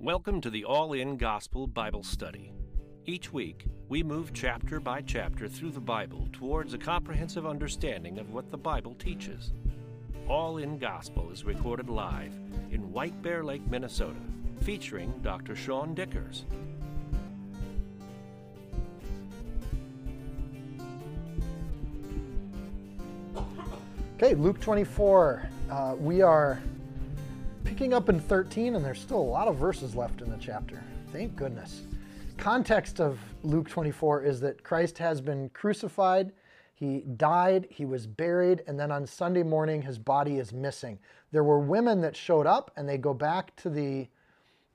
Welcome to the All In Gospel Bible Study. Each week, we move chapter by chapter through the Bible towards a comprehensive understanding of what the Bible teaches. All In Gospel is recorded live in White Bear Lake, Minnesota, featuring Dr. Seann Dikkers. Okay, Luke 24. Uh, we are picking up in 13, and there's still a lot of verses left in the chapter. Thank goodness. Context of Luke 24 is that Christ has been crucified, he died, he was buried, and then on Sunday morning, his body is missing. There were women that showed up, and they go back to the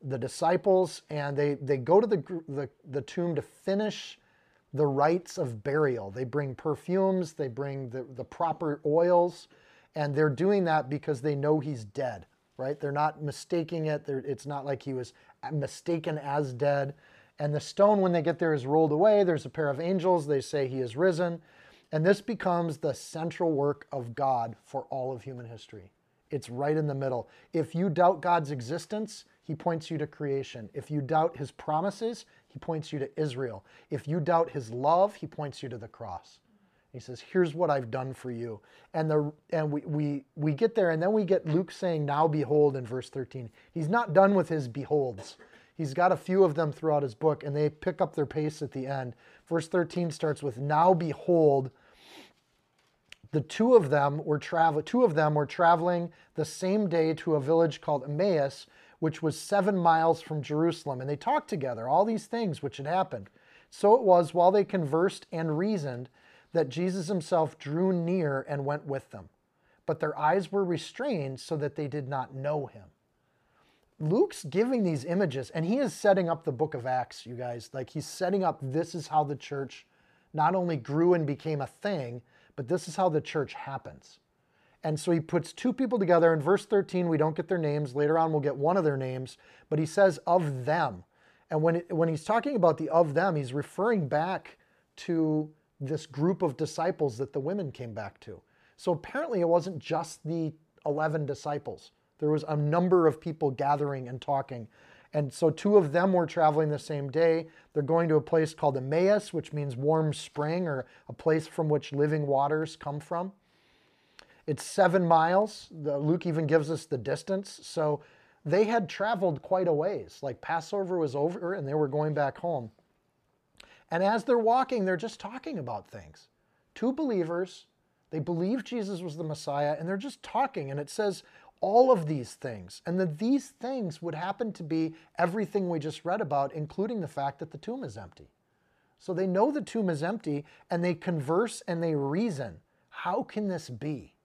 the disciples and they, they go to the, the, the tomb to finish the rites of burial. They bring perfumes, they bring the, the proper oils, and they're doing that because they know he's dead, right? They're not mistaking it. They're, it's not like he was mistaken as dead. And the stone, when they get there, is rolled away. There's a pair of angels. They say he is risen. And this becomes the central work of God for all of human history. It's right in the middle. If you doubt God's existence, he points you to creation. If you doubt his promises, he points you to Israel. If you doubt his love, he points you to the cross. He says, "Here's what I've done for you." And the and we we we get there and then we get Luke saying, "Now behold" in verse 13. He's not done with his beholds. He's got a few of them throughout his book and they pick up their pace at the end. Verse 13 starts with, "Now behold, the two of them were travel two of them were traveling the same day to a village called Emmaus, which was seven miles from Jerusalem. And they talked together, all these things which had happened. So it was while they conversed and reasoned that Jesus himself drew near and went with them. But their eyes were restrained so that they did not know him. Luke's giving these images, and he is setting up the book of Acts, you guys. Like he's setting up this is how the church not only grew and became a thing, but this is how the church happens. And so he puts two people together. In verse 13, we don't get their names. Later on, we'll get one of their names, but he says of them. And when, it, when he's talking about the of them, he's referring back to this group of disciples that the women came back to. So apparently, it wasn't just the 11 disciples, there was a number of people gathering and talking. And so, two of them were traveling the same day. They're going to a place called Emmaus, which means warm spring or a place from which living waters come from. It's seven miles. The, Luke even gives us the distance. So they had traveled quite a ways. Like Passover was over and they were going back home. And as they're walking, they're just talking about things. Two believers, they believe Jesus was the Messiah, and they're just talking. And it says all of these things. And that these things would happen to be everything we just read about, including the fact that the tomb is empty. So they know the tomb is empty, and they converse and they reason. How can this be?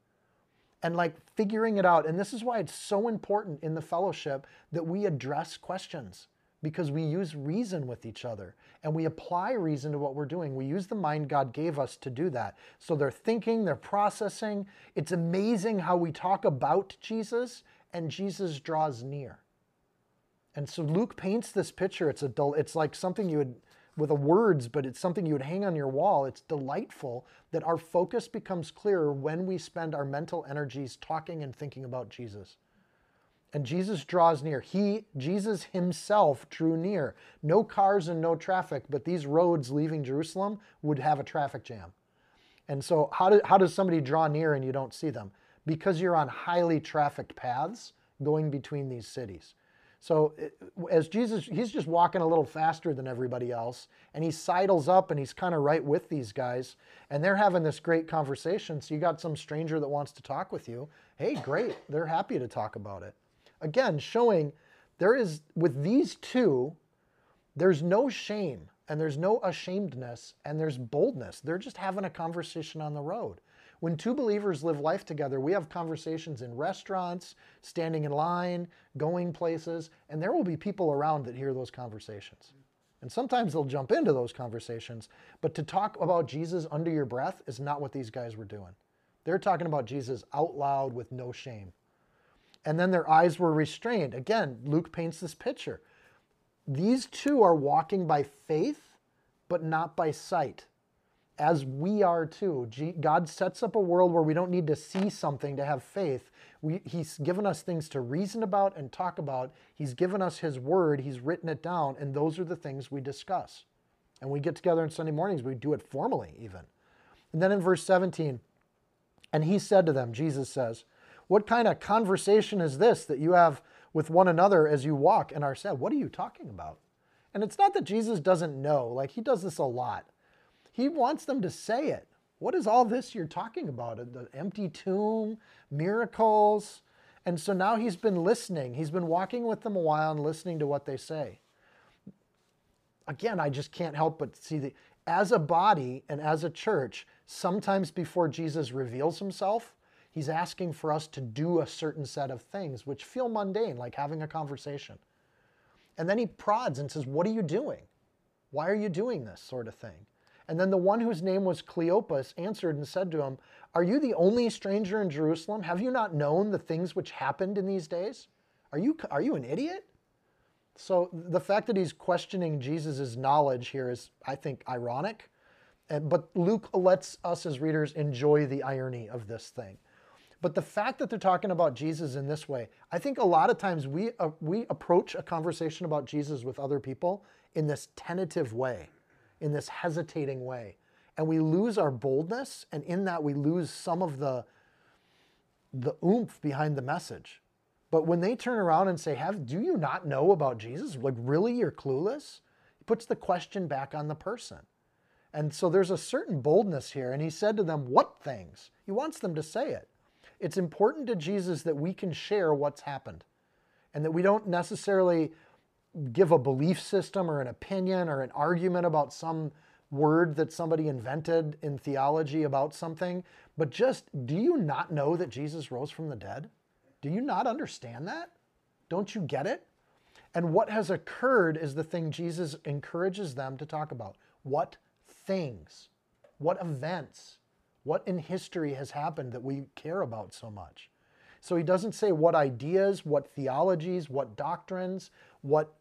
and like figuring it out. And this is why it's so important in the fellowship that we address questions because we use reason with each other and we apply reason to what we're doing. We use the mind God gave us to do that. So they're thinking, they're processing. It's amazing how we talk about Jesus and Jesus draws near. And so Luke paints this picture. It's a it's like something you would with words, but it's something you would hang on your wall. It's delightful that our focus becomes clearer when we spend our mental energies talking and thinking about Jesus. And Jesus draws near. He, Jesus himself drew near. No cars and no traffic, but these roads leaving Jerusalem would have a traffic jam. And so, how, do, how does somebody draw near and you don't see them? Because you're on highly trafficked paths going between these cities. So eh, as Jesus, he's just walking a little faster than everybody else, and he sidles up and he's kind of right with these guys, and they're having this great conversation. So you got some stranger that wants to talk with you. Hey, great, they're happy to talk about it. Again, showing there is with these two, there's no shame and there's no ashamedness and there's boldness. They're just having a conversation on the road. When two believers live life together, we have conversations in restaurants, standing in line, going places, and there will be people around that hear those conversations. And sometimes they'll jump into those conversations, but to talk about Jesus under your breath is not what these guys were doing. They're talking about Jesus out loud with no shame. And then their eyes were restrained. Again, Luke paints this picture. These two are walking by faith, but not by sight as we are too. God sets up a world where we don't need to see something to have faith. We, he's given us things to reason about and talk about. He's given us His Word. He's written it down, and those are the things we discuss. And we get together on Sunday mornings. We do it formally, even. And then in verse 17, and he said to them, Jesus says, What kind of conversation is this that you have with one another as you walk and are said? What are you talking about? And it's not that Jesus doesn't know, like he does this a lot. He wants them to say it. What is all this you're talking about? The empty tomb, miracles. And so now he's been listening. He's been walking with them a while and listening to what they say. Again, I just can't help but see that as a body and as a church, sometimes before Jesus reveals himself, he's asking for us to do a certain set of things which feel mundane, like having a conversation. And then he prods and says, What are you doing? Why are you doing this sort of thing? And then the one whose name was Cleopas answered and said to him, Are you the only stranger in Jerusalem? Have you not known the things which happened in these days? Are you, are you an idiot? So the fact that he's questioning Jesus' knowledge here is, I think, ironic. But Luke lets us as readers enjoy the irony of this thing. But the fact that they're talking about Jesus in this way, I think a lot of times we, uh, we approach a conversation about Jesus with other people in this tentative way, in this hesitating way. And we lose our boldness, and in that we lose some of the, the oomph behind the message. But when they turn around and say, "Have do you not know about Jesus? Like really you're clueless?" He puts the question back on the person. And so there's a certain boldness here and he said to them, "What things?" He wants them to say it. It's important to Jesus that we can share what's happened and that we don't necessarily give a belief system or an opinion or an argument about some word that somebody invented in theology about something, but just do you not know that Jesus rose from the dead? Do you not understand that? Don't you get it? And what has occurred is the thing Jesus encourages them to talk about. What things, what events, what in history has happened that we care about so much? So he doesn't say what ideas, what theologies, what doctrines, what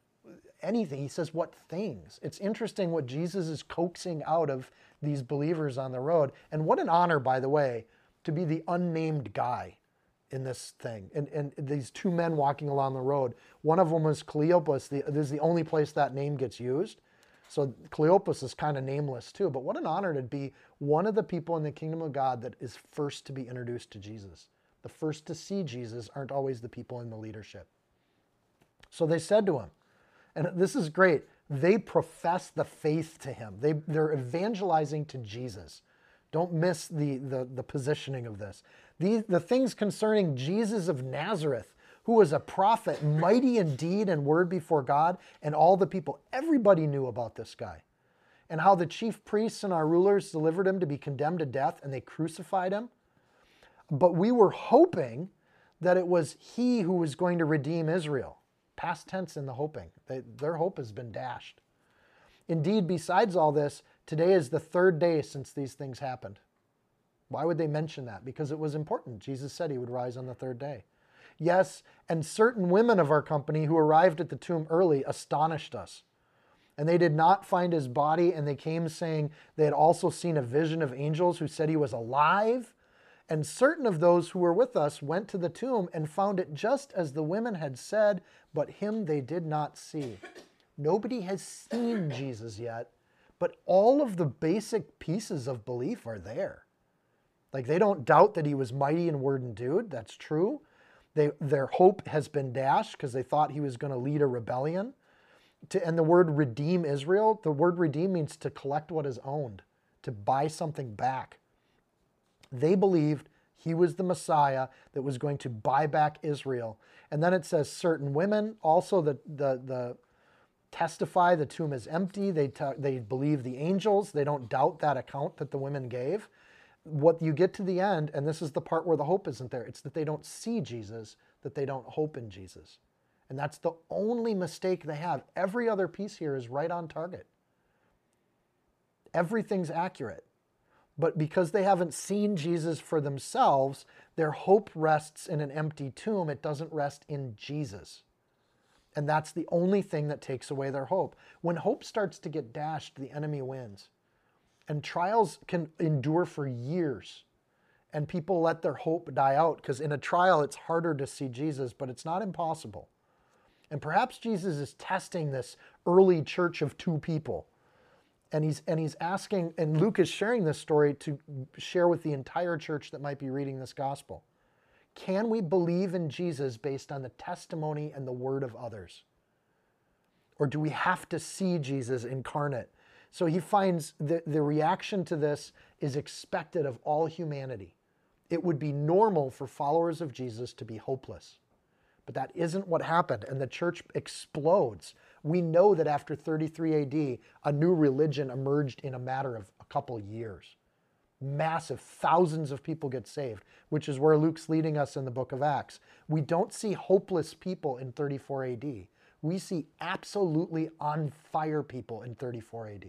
anything. He says what things. It's interesting what Jesus is coaxing out of these believers on the road. And what an honor, by the way, to be the unnamed guy in this thing. And, and these two men walking along the road, one of them was Cleopas. The, this is the only place that name gets used. So Cleopas is kind of nameless too. But what an honor to be one of the people in the kingdom of God that is first to be introduced to Jesus. The first to see Jesus aren't always the people in the leadership. So they said to him, and this is great, they profess the faith to him. They, they're evangelizing to Jesus. Don't miss the, the, the positioning of this. The, the things concerning Jesus of Nazareth, who was a prophet, mighty in deed and word before God and all the people. Everybody knew about this guy. And how the chief priests and our rulers delivered him to be condemned to death and they crucified him. But we were hoping that it was he who was going to redeem Israel. Past tense in the hoping. They, their hope has been dashed. Indeed, besides all this, today is the third day since these things happened. Why would they mention that? Because it was important. Jesus said he would rise on the third day. Yes, and certain women of our company who arrived at the tomb early astonished us. And they did not find his body, and they came saying they had also seen a vision of angels who said he was alive. And certain of those who were with us went to the tomb and found it just as the women had said, but him they did not see. Nobody has seen Jesus yet, but all of the basic pieces of belief are there. Like they don't doubt that he was mighty in word and deed. That's true. They, their hope has been dashed because they thought he was going to lead a rebellion. To, and the word redeem Israel, the word redeem means to collect what is owned, to buy something back. They believed he was the Messiah that was going to buy back Israel. And then it says certain women also the, the, the testify the tomb is empty. They, t- they believe the angels. They don't doubt that account that the women gave what you get to the end, and this is the part where the hope isn't there, it's that they don't see Jesus, that they don't hope in Jesus. And that's the only mistake they have. Every other piece here is right on target. Everything's accurate. But because they haven't seen Jesus for themselves, their hope rests in an empty tomb. It doesn't rest in Jesus. And that's the only thing that takes away their hope. When hope starts to get dashed, the enemy wins. And trials can endure for years. and people let their hope die out because in a trial it's harder to see Jesus, but it's not impossible. And perhaps Jesus is testing this early church of two people. And he's, and he's asking, and Luke is sharing this story to share with the entire church that might be reading this gospel. Can we believe in Jesus based on the testimony and the word of others? Or do we have to see Jesus incarnate? So he finds that the reaction to this is expected of all humanity. It would be normal for followers of Jesus to be hopeless. But that isn't what happened, and the church explodes. We know that after 33 AD, a new religion emerged in a matter of a couple years. Massive, thousands of people get saved, which is where Luke's leading us in the book of Acts. We don't see hopeless people in 34 AD. We see absolutely on fire people in 34 AD.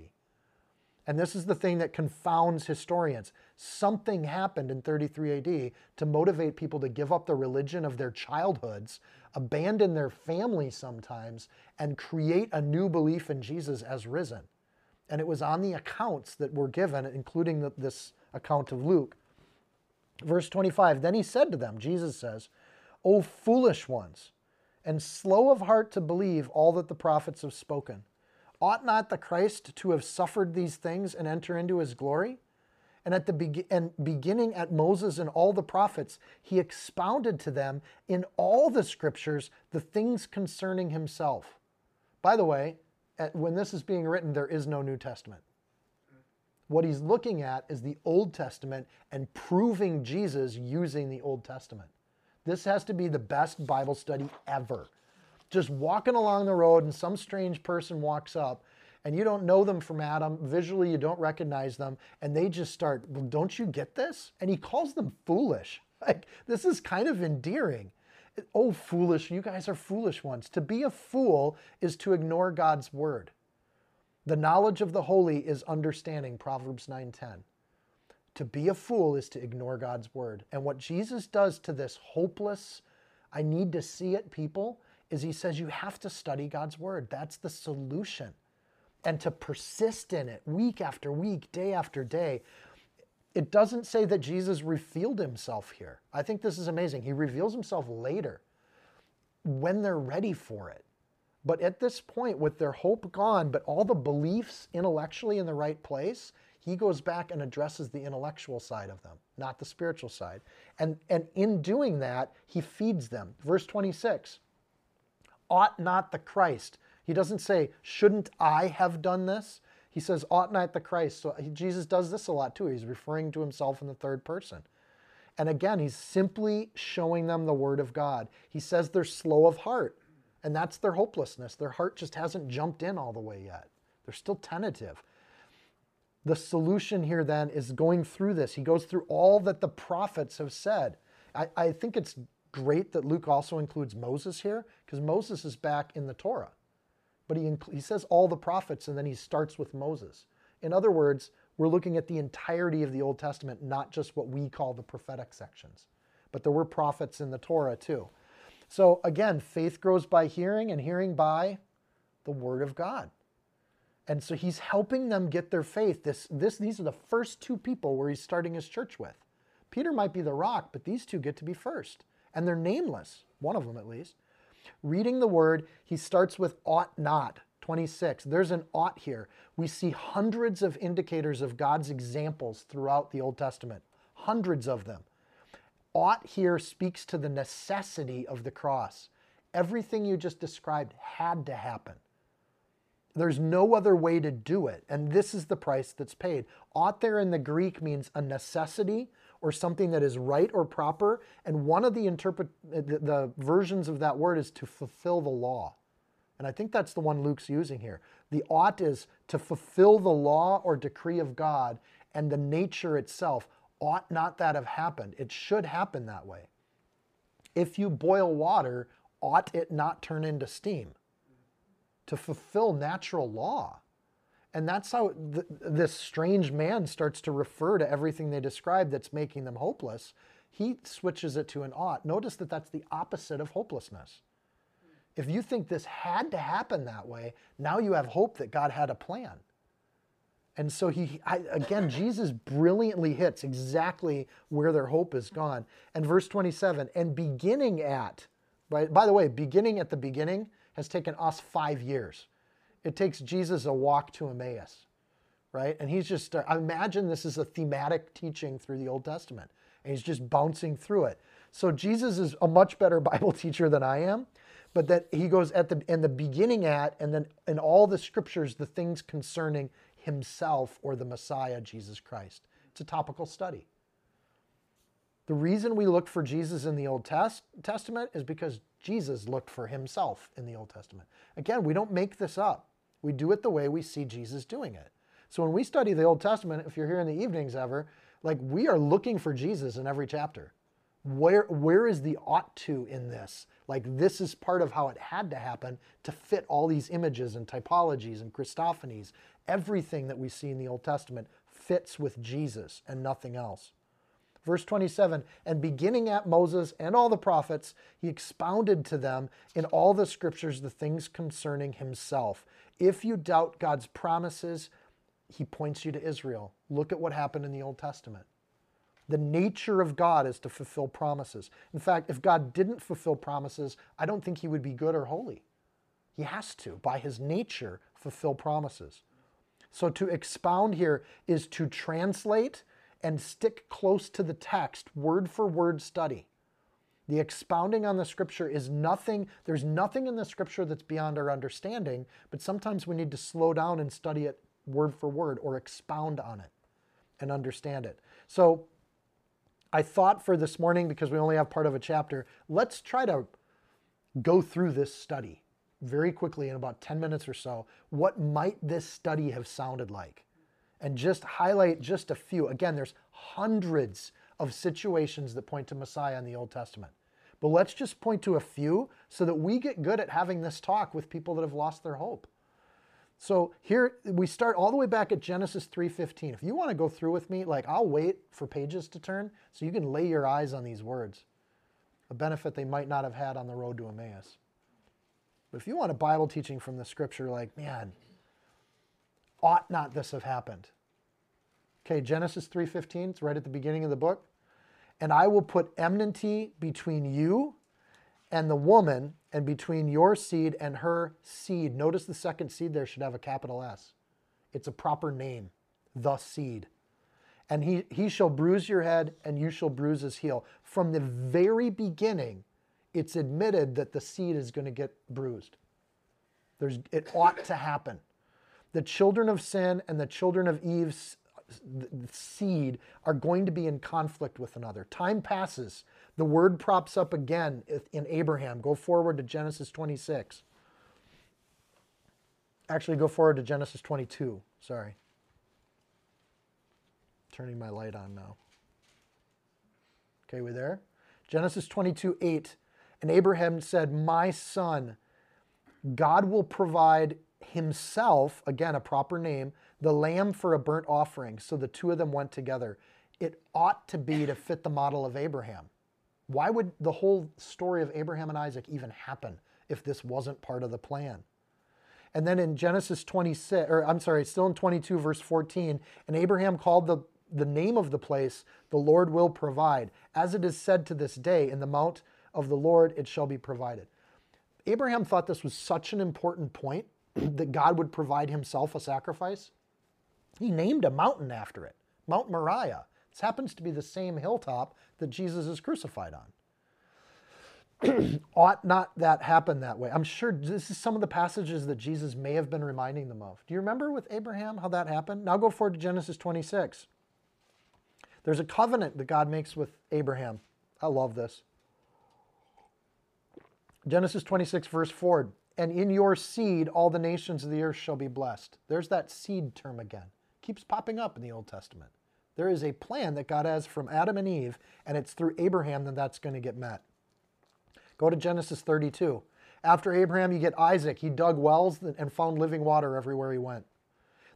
And this is the thing that confounds historians. Something happened in 33 AD to motivate people to give up the religion of their childhoods, abandon their family sometimes, and create a new belief in Jesus as risen. And it was on the accounts that were given, including the, this account of Luke. Verse 25 Then he said to them, Jesus says, O foolish ones, and slow of heart to believe all that the prophets have spoken. Ought not the Christ to have suffered these things and enter into his glory? And at the be- and beginning at Moses and all the prophets, he expounded to them in all the scriptures the things concerning himself. By the way, at, when this is being written, there is no New Testament. What he's looking at is the Old Testament and proving Jesus using the Old Testament. This has to be the best Bible study ever just walking along the road and some strange person walks up and you don't know them from Adam, visually you don't recognize them, and they just start, well, don't you get this? And he calls them foolish. Like, this is kind of endearing. Oh, foolish, you guys are foolish ones. To be a fool is to ignore God's word. The knowledge of the holy is understanding, Proverbs 9:10. To be a fool is to ignore God's word. And what Jesus does to this hopeless, I need to see it people, is he says you have to study God's word. That's the solution. And to persist in it week after week, day after day. It doesn't say that Jesus revealed himself here. I think this is amazing. He reveals himself later when they're ready for it. But at this point, with their hope gone, but all the beliefs intellectually in the right place, he goes back and addresses the intellectual side of them, not the spiritual side. And, and in doing that, he feeds them. Verse 26 ought not the Christ? He doesn't say, shouldn't I have done this? He says, ought not the Christ. So Jesus does this a lot too. He's referring to himself in the third person. And again, he's simply showing them the word of God. He says they're slow of heart, and that's their hopelessness. Their heart just hasn't jumped in all the way yet, they're still tentative. The solution here then is going through this. He goes through all that the prophets have said. I, I think it's great that Luke also includes Moses here because Moses is back in the Torah. But he, he says all the prophets and then he starts with Moses. In other words, we're looking at the entirety of the Old Testament, not just what we call the prophetic sections. But there were prophets in the Torah too. So again, faith grows by hearing and hearing by the Word of God. And so he's helping them get their faith. This, this, these are the first two people where he's starting his church with. Peter might be the rock, but these two get to be first and they're nameless, one of them at least. Reading the word, he starts with ought not, 26. There's an ought here. We see hundreds of indicators of God's examples throughout the Old Testament, hundreds of them. Ought here speaks to the necessity of the cross. Everything you just described had to happen. There's no other way to do it, and this is the price that's paid. Ought there in the Greek means a necessity or something that is right or proper. And one of the interpret the, the versions of that word is to fulfill the law. And I think that's the one Luke's using here. The ought is to fulfill the law or decree of God, and the nature itself ought not that have happened. It should happen that way. If you boil water, ought it not turn into steam? To fulfill natural law. And that's how th- this strange man starts to refer to everything they describe that's making them hopeless. He switches it to an ought. Notice that that's the opposite of hopelessness. If you think this had to happen that way, now you have hope that God had a plan. And so he, I, again, Jesus brilliantly hits exactly where their hope is gone. And verse 27, and beginning at, by, by the way, beginning at the beginning has taken us five years. It takes Jesus a walk to Emmaus, right? And he's just, I imagine this is a thematic teaching through the Old Testament. And he's just bouncing through it. So Jesus is a much better Bible teacher than I am but that he goes at the in the beginning at and then in all the scriptures the things concerning himself or the Messiah, Jesus Christ. It's a topical study. The reason we look for Jesus in the Old Test- Testament is because Jesus looked for himself in the Old Testament. Again, we don't make this up. We do it the way we see Jesus doing it. So when we study the Old Testament, if you're here in the evenings ever, like we are looking for Jesus in every chapter. Where, where is the ought to in this? Like this is part of how it had to happen to fit all these images and typologies and Christophanies everything that we see in the Old Testament fits with Jesus and nothing else. Verse 27 And beginning at Moses and all the prophets, he expounded to them in all the scriptures the things concerning himself. If you doubt God's promises, he points you to Israel. Look at what happened in the Old Testament. The nature of God is to fulfill promises. In fact, if God didn't fulfill promises, I don't think he would be good or holy. He has to, by his nature, fulfill promises. So to expound here is to translate and stick close to the text, word for word study. The expounding on the scripture is nothing, there's nothing in the scripture that's beyond our understanding, but sometimes we need to slow down and study it word for word or expound on it and understand it. So I thought for this morning, because we only have part of a chapter, let's try to go through this study very quickly in about 10 minutes or so what might this study have sounded like and just highlight just a few. Again there's hundreds of situations that point to messiah in the old testament. But let's just point to a few so that we get good at having this talk with people that have lost their hope. So here we start all the way back at genesis 3.15 if you want to go through with me like i'll wait for pages to turn so you can lay your eyes on these words a benefit they might not have had on the road to emmaus. But if you want a Bible teaching from the scripture, like, man, ought not this have happened? Okay, Genesis 3:15, it's right at the beginning of the book. And I will put enmity between you and the woman, and between your seed and her seed. Notice the second seed there should have a capital S. It's a proper name, the seed. And he, he shall bruise your head, and you shall bruise his heel. From the very beginning, it's admitted that the seed is going to get bruised. There's, it ought to happen. The children of sin and the children of Eve's seed are going to be in conflict with another. Time passes. The word props up again in Abraham. Go forward to Genesis 26. Actually, go forward to Genesis 22. Sorry. Turning my light on now. Okay, we there? Genesis 22 8 and Abraham said, My son, God will provide himself, again, a proper name, the lamb for a burnt offering. So the two of them went together. It ought to be to fit the model of Abraham. Why would the whole story of Abraham and Isaac even happen if this wasn't part of the plan? And then in Genesis 26, or I'm sorry, still in 22, verse 14, and Abraham called the, the name of the place, the Lord will provide, as it is said to this day, in the Mount of the Lord it shall be provided. Abraham thought this was such an important point that God would provide himself a sacrifice. He named a mountain after it, Mount Moriah. This happens to be the same hilltop that Jesus is crucified on. Ought not that happen that way? I'm sure this is some of the passages that Jesus may have been reminding them of. Do you remember with Abraham how that happened? Now go forward to Genesis 26. There's a covenant that God makes with Abraham. I love this. Genesis 26, verse 4 And in your seed all the nations of the earth shall be blessed. There's that seed term again. Keeps popping up in the Old Testament. There is a plan that God has from Adam and Eve, and it's through Abraham that that's going to get met. Go to Genesis 32. After Abraham, you get Isaac. He dug wells and found living water everywhere he went.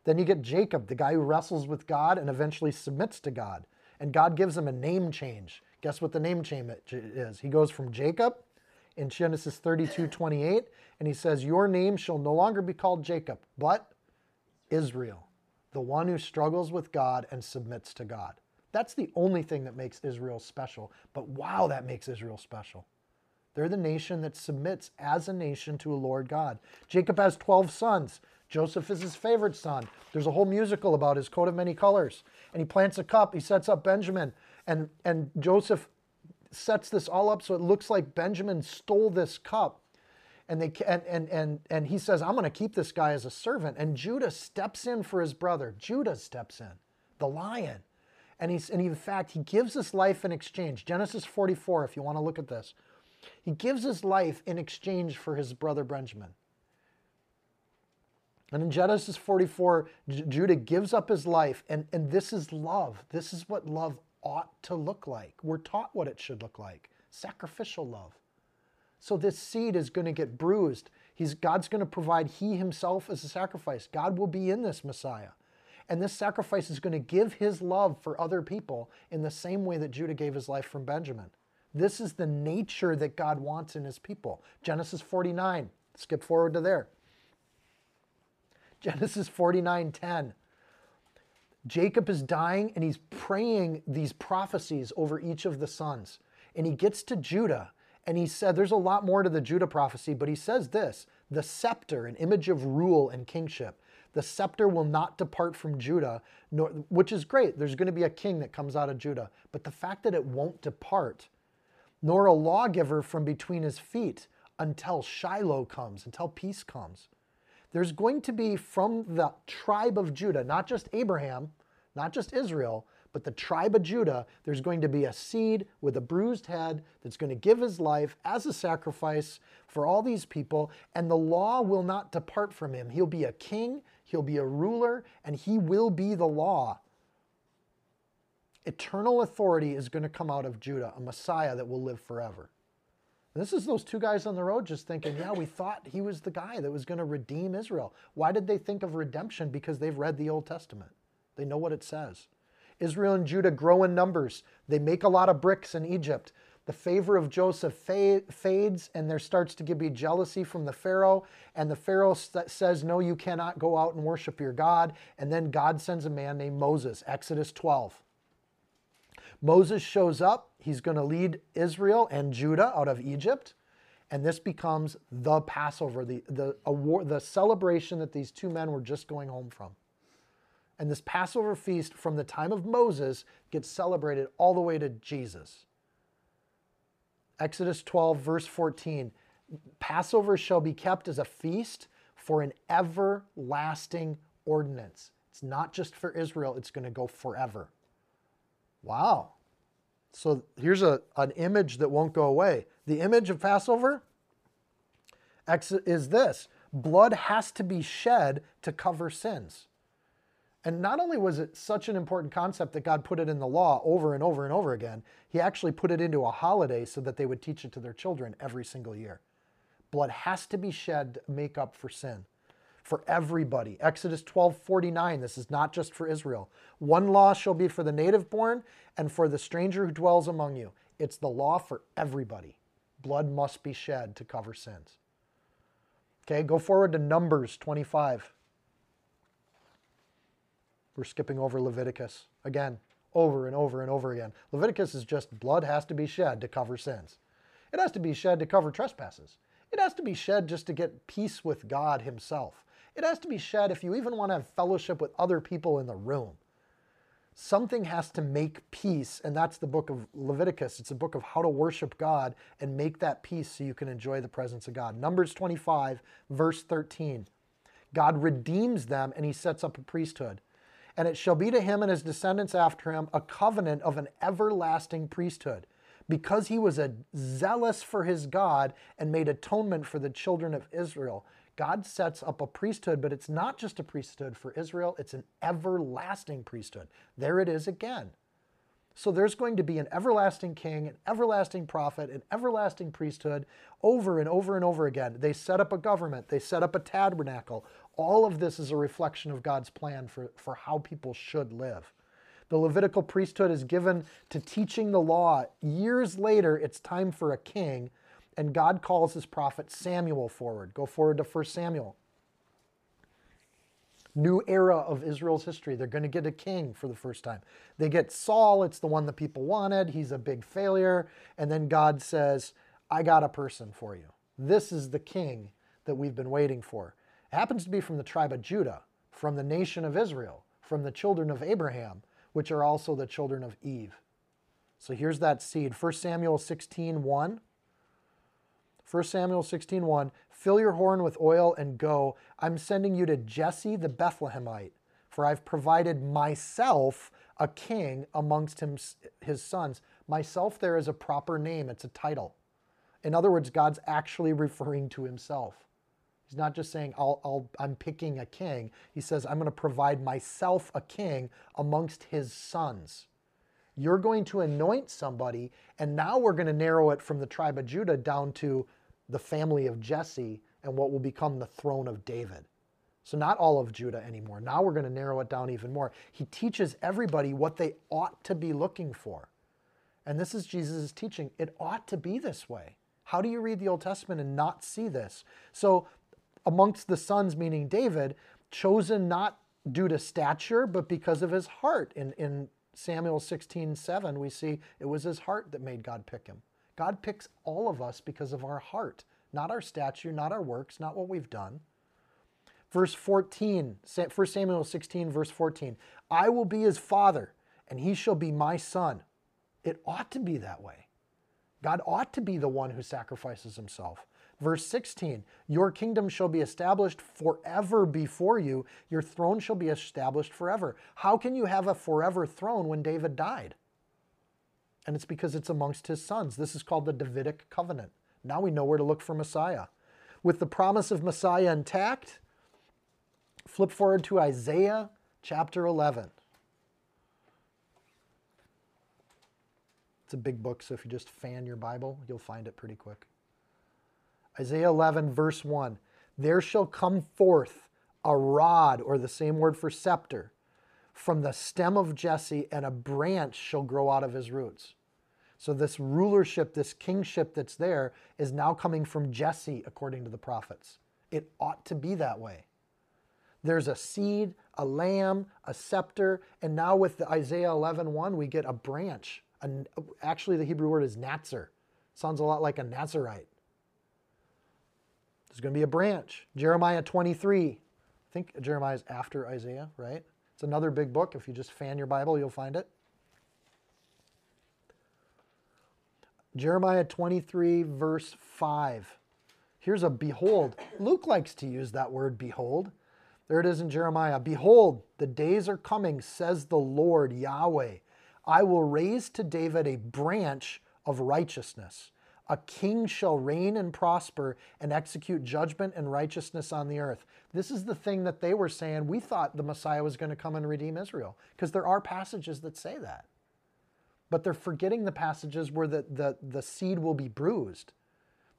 Then you get Jacob, the guy who wrestles with God and eventually submits to God. And God gives him a name change. Guess what the name change is? He goes from Jacob in Genesis 32 28, and he says, Your name shall no longer be called Jacob, but Israel. The one who struggles with God and submits to God. That's the only thing that makes Israel special. But wow, that makes Israel special. They're the nation that submits as a nation to a Lord God. Jacob has 12 sons. Joseph is his favorite son. There's a whole musical about his coat of many colors. And he plants a cup. He sets up Benjamin. And, and Joseph sets this all up so it looks like Benjamin stole this cup. And, they, and, and, and, and he says, I'm going to keep this guy as a servant. And Judah steps in for his brother. Judah steps in, the lion. And, he's, and in fact, he gives his life in exchange. Genesis 44, if you want to look at this. He gives his life in exchange for his brother Benjamin. And in Genesis 44, J- Judah gives up his life, and, and this is love. This is what love ought to look like. We're taught what it should look like sacrificial love. So this seed is going to get bruised. He's, God's going to provide He Himself as a sacrifice. God will be in this Messiah. And this sacrifice is going to give His love for other people in the same way that Judah gave his life from Benjamin. This is the nature that God wants in His people. Genesis 49, skip forward to there. Genesis 49 10. Jacob is dying and he's praying these prophecies over each of the sons. And he gets to Judah and he said, There's a lot more to the Judah prophecy, but he says this the scepter, an image of rule and kingship. The scepter will not depart from Judah, nor, which is great. There's going to be a king that comes out of Judah. But the fact that it won't depart, nor a lawgiver from between his feet until Shiloh comes, until peace comes there's going to be from the tribe of Judah, not just Abraham, not just Israel, but the tribe of Judah, there's going to be a seed with a bruised head that's going to give his life as a sacrifice for all these people, and the law will not depart from him. He'll be a king, he'll be a ruler, and he will be the law. Eternal authority is going to come out of Judah, a Messiah that will live forever. This is those two guys on the road just thinking, yeah, we thought he was the guy that was going to redeem Israel. Why did they think of redemption? Because they've read the Old Testament, they know what it says. Israel and Judah grow in numbers, they make a lot of bricks in Egypt. The favor of Joseph fades, and there starts to be jealousy from the Pharaoh. And the Pharaoh says, No, you cannot go out and worship your God. And then God sends a man named Moses, Exodus 12. Moses shows up. He's going to lead Israel and Judah out of Egypt. And this becomes the Passover, the, the, award, the celebration that these two men were just going home from. And this Passover feast from the time of Moses gets celebrated all the way to Jesus. Exodus 12, verse 14 Passover shall be kept as a feast for an everlasting ordinance. It's not just for Israel, it's going to go forever. Wow. So here's a, an image that won't go away. The image of Passover is this blood has to be shed to cover sins. And not only was it such an important concept that God put it in the law over and over and over again, He actually put it into a holiday so that they would teach it to their children every single year. Blood has to be shed to make up for sin for everybody. Exodus 12 49, this is not just for Israel. One law shall be for the native born and for the stranger who dwells among you. It's the law for everybody. Blood must be shed to cover sins. Okay, go forward to Numbers 25. We're skipping over Leviticus. Again, over and over and over again. Leviticus is just blood has to be shed to cover sins. It has to be shed to cover trespasses. It has to be shed just to get peace with God Himself. It has to be shed if you even want to have fellowship with other people in the room. Something has to make peace, and that's the book of Leviticus. It's a book of how to worship God and make that peace so you can enjoy the presence of God. Numbers 25, verse 13. God redeems them and he sets up a priesthood. And it shall be to him and his descendants after him a covenant of an everlasting priesthood, because he was a zealous for his God and made atonement for the children of Israel. God sets up a priesthood, but it's not just a priesthood for Israel, it's an everlasting priesthood. There it is again. So there's going to be an everlasting king, an everlasting prophet, an everlasting priesthood over and over and over again. They set up a government, they set up a tabernacle. All of this is a reflection of God's plan for, for how people should live. The Levitical priesthood is given to teaching the law. Years later, it's time for a king and God calls his prophet Samuel forward. Go forward to 1 Samuel. New era of Israel's history. They're going to get a king for the first time. They get Saul, it's the one that people wanted. He's a big failure. And then God says, I got a person for you. This is the king that we've been waiting for. It happens to be from the tribe of Judah, from the nation of Israel, from the children of Abraham, which are also the children of Eve. So here's that seed. 1 Samuel 16 1. 1 Samuel 16 1. Fill your horn with oil and go. I'm sending you to Jesse the Bethlehemite, for I've provided myself a king amongst him, his sons. Myself there is a proper name, it's a title. In other words, God's actually referring to himself. He's not just saying, I'll, i am picking a king. He says, I'm going to provide myself a king amongst his sons. You're going to anoint somebody, and now we're going to narrow it from the tribe of Judah down to the family of Jesse and what will become the throne of David. So, not all of Judah anymore. Now we're going to narrow it down even more. He teaches everybody what they ought to be looking for. And this is Jesus' teaching. It ought to be this way. How do you read the Old Testament and not see this? So, amongst the sons, meaning David, chosen not due to stature, but because of his heart. In, in Samuel 16, 7, we see it was his heart that made God pick him. God picks all of us because of our heart, not our stature, not our works, not what we've done. Verse 14, 1 Samuel 16, verse 14 I will be his father, and he shall be my son. It ought to be that way. God ought to be the one who sacrifices himself. Verse 16, Your kingdom shall be established forever before you, your throne shall be established forever. How can you have a forever throne when David died? And it's because it's amongst his sons. This is called the Davidic covenant. Now we know where to look for Messiah. With the promise of Messiah intact, flip forward to Isaiah chapter 11. It's a big book, so if you just fan your Bible, you'll find it pretty quick. Isaiah 11, verse 1 There shall come forth a rod, or the same word for scepter, from the stem of Jesse, and a branch shall grow out of his roots. So, this rulership, this kingship that's there, is now coming from Jesse, according to the prophets. It ought to be that way. There's a seed, a lamb, a scepter, and now with the Isaiah 11 1, we get a branch. actually, the Hebrew word is natzer. Sounds a lot like a Nazarite. There's going to be a branch. Jeremiah 23. I think Jeremiah is after Isaiah, right? It's another big book. If you just fan your Bible, you'll find it. Jeremiah 23, verse 5. Here's a behold. Luke likes to use that word behold. There it is in Jeremiah. Behold, the days are coming, says the Lord Yahweh. I will raise to David a branch of righteousness a king shall reign and prosper and execute judgment and righteousness on the earth. This is the thing that they were saying. We thought the Messiah was going to come and redeem Israel because there are passages that say that. But they're forgetting the passages where the, the, the seed will be bruised,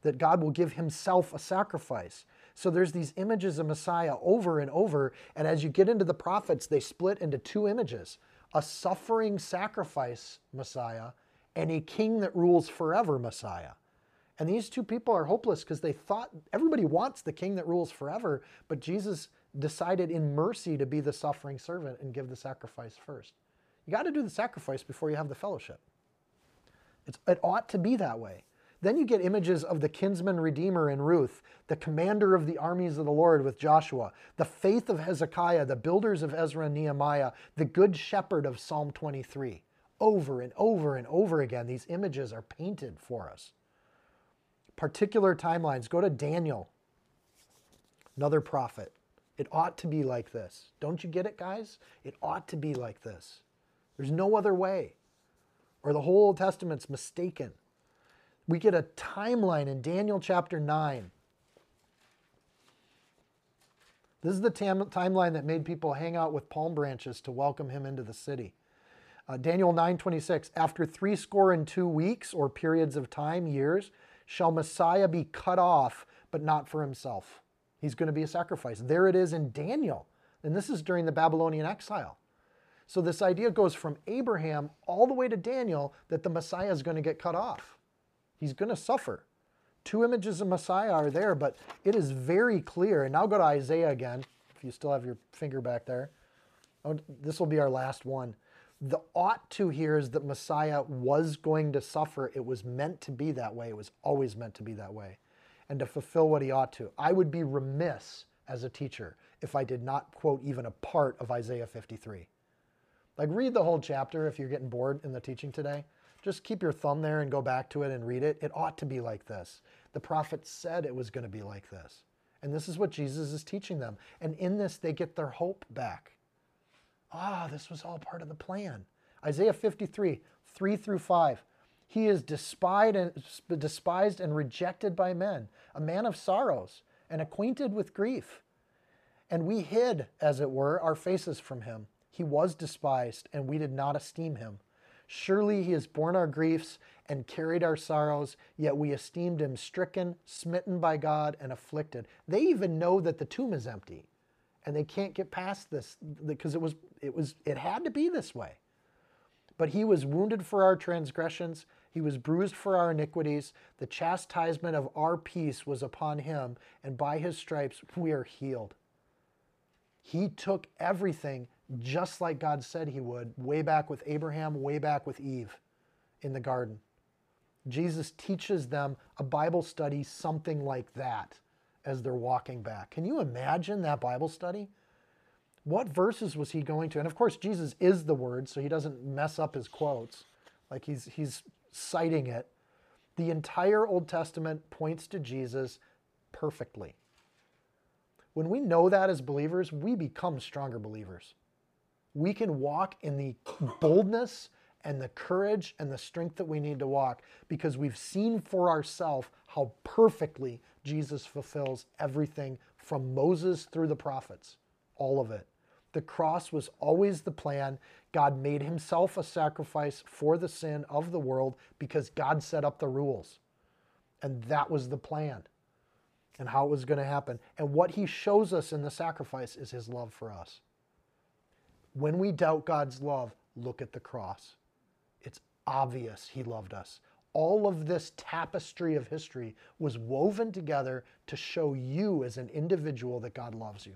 that God will give himself a sacrifice. So there's these images of Messiah over and over. And as you get into the prophets, they split into two images a suffering sacrifice Messiah and a king that rules forever Messiah. And these two people are hopeless because they thought everybody wants the king that rules forever, but Jesus decided in mercy to be the suffering servant and give the sacrifice first. You got to do the sacrifice before you have the fellowship. It's, it ought to be that way. Then you get images of the kinsman redeemer in Ruth, the commander of the armies of the Lord with Joshua, the faith of Hezekiah, the builders of Ezra and Nehemiah, the good shepherd of Psalm 23. Over and over and over again, these images are painted for us particular timelines. Go to Daniel, another prophet. It ought to be like this. Don't you get it, guys? It ought to be like this. There's no other way. Or the whole Old Testament's mistaken. We get a timeline in Daniel chapter 9. This is the tam- timeline that made people hang out with palm branches to welcome him into the city. Uh, Daniel 9:26 After three score and two weeks or periods of time, years, shall Messiah be cut off, but not for himself. He's going to be a sacrifice. There it is in Daniel. And this is during the Babylonian exile. So this idea goes from Abraham all the way to Daniel that the Messiah is going to get cut off. He's going to suffer. Two images of Messiah are there, but it is very clear. And now go to Isaiah again. if you still have your finger back there. Oh, this will be our last one. The ought to here is that Messiah was going to suffer. It was meant to be that way. It was always meant to be that way. And to fulfill what he ought to. I would be remiss as a teacher if I did not quote even a part of Isaiah 53. Like, read the whole chapter if you're getting bored in the teaching today. Just keep your thumb there and go back to it and read it. It ought to be like this. The prophet said it was going to be like this. And this is what Jesus is teaching them. And in this, they get their hope back. Ah, this was all part of the plan. Isaiah 53, 3 through 5. He is despised and, despised and rejected by men, a man of sorrows and acquainted with grief. And we hid, as it were, our faces from him. He was despised, and we did not esteem him. Surely he has borne our griefs and carried our sorrows, yet we esteemed him stricken, smitten by God, and afflicted. They even know that the tomb is empty, and they can't get past this because it was it was it had to be this way. But he was wounded for our transgressions, he was bruised for our iniquities. The chastisement of our peace was upon him, and by his stripes we are healed. He took everything just like God said he would, way back with Abraham, way back with Eve in the garden. Jesus teaches them a Bible study, something like that, as they're walking back. Can you imagine that Bible study? What verses was he going to? And of course, Jesus is the Word, so he doesn't mess up his quotes. Like he's, he's citing it. The entire Old Testament points to Jesus perfectly. When we know that as believers, we become stronger believers. We can walk in the boldness and the courage and the strength that we need to walk because we've seen for ourselves how perfectly Jesus fulfills everything from Moses through the prophets, all of it. The cross was always the plan. God made himself a sacrifice for the sin of the world because God set up the rules. And that was the plan and how it was going to happen. And what he shows us in the sacrifice is his love for us. When we doubt God's love, look at the cross. It's obvious he loved us. All of this tapestry of history was woven together to show you as an individual that God loves you.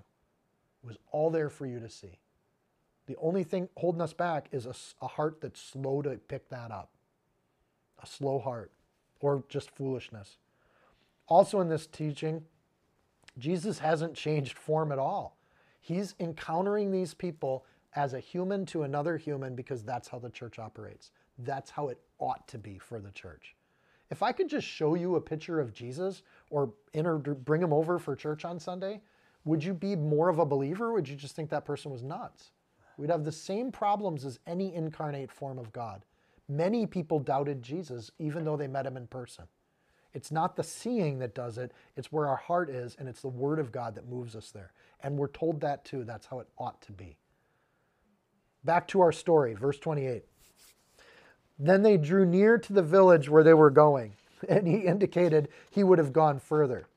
It was all there for you to see. The only thing holding us back is a, a heart that's slow to pick that up, a slow heart, or just foolishness. Also, in this teaching, Jesus hasn't changed form at all. He's encountering these people as a human to another human because that's how the church operates. That's how it ought to be for the church. If I could just show you a picture of Jesus or inter- bring him over for church on Sunday, would you be more of a believer? would you just think that person was nuts? We'd have the same problems as any incarnate form of God. Many people doubted Jesus even though they met him in person. It's not the seeing that does it, it's where our heart is, and it's the Word of God that moves us there. And we're told that too. That's how it ought to be. Back to our story, verse 28. Then they drew near to the village where they were going, and he indicated he would have gone further.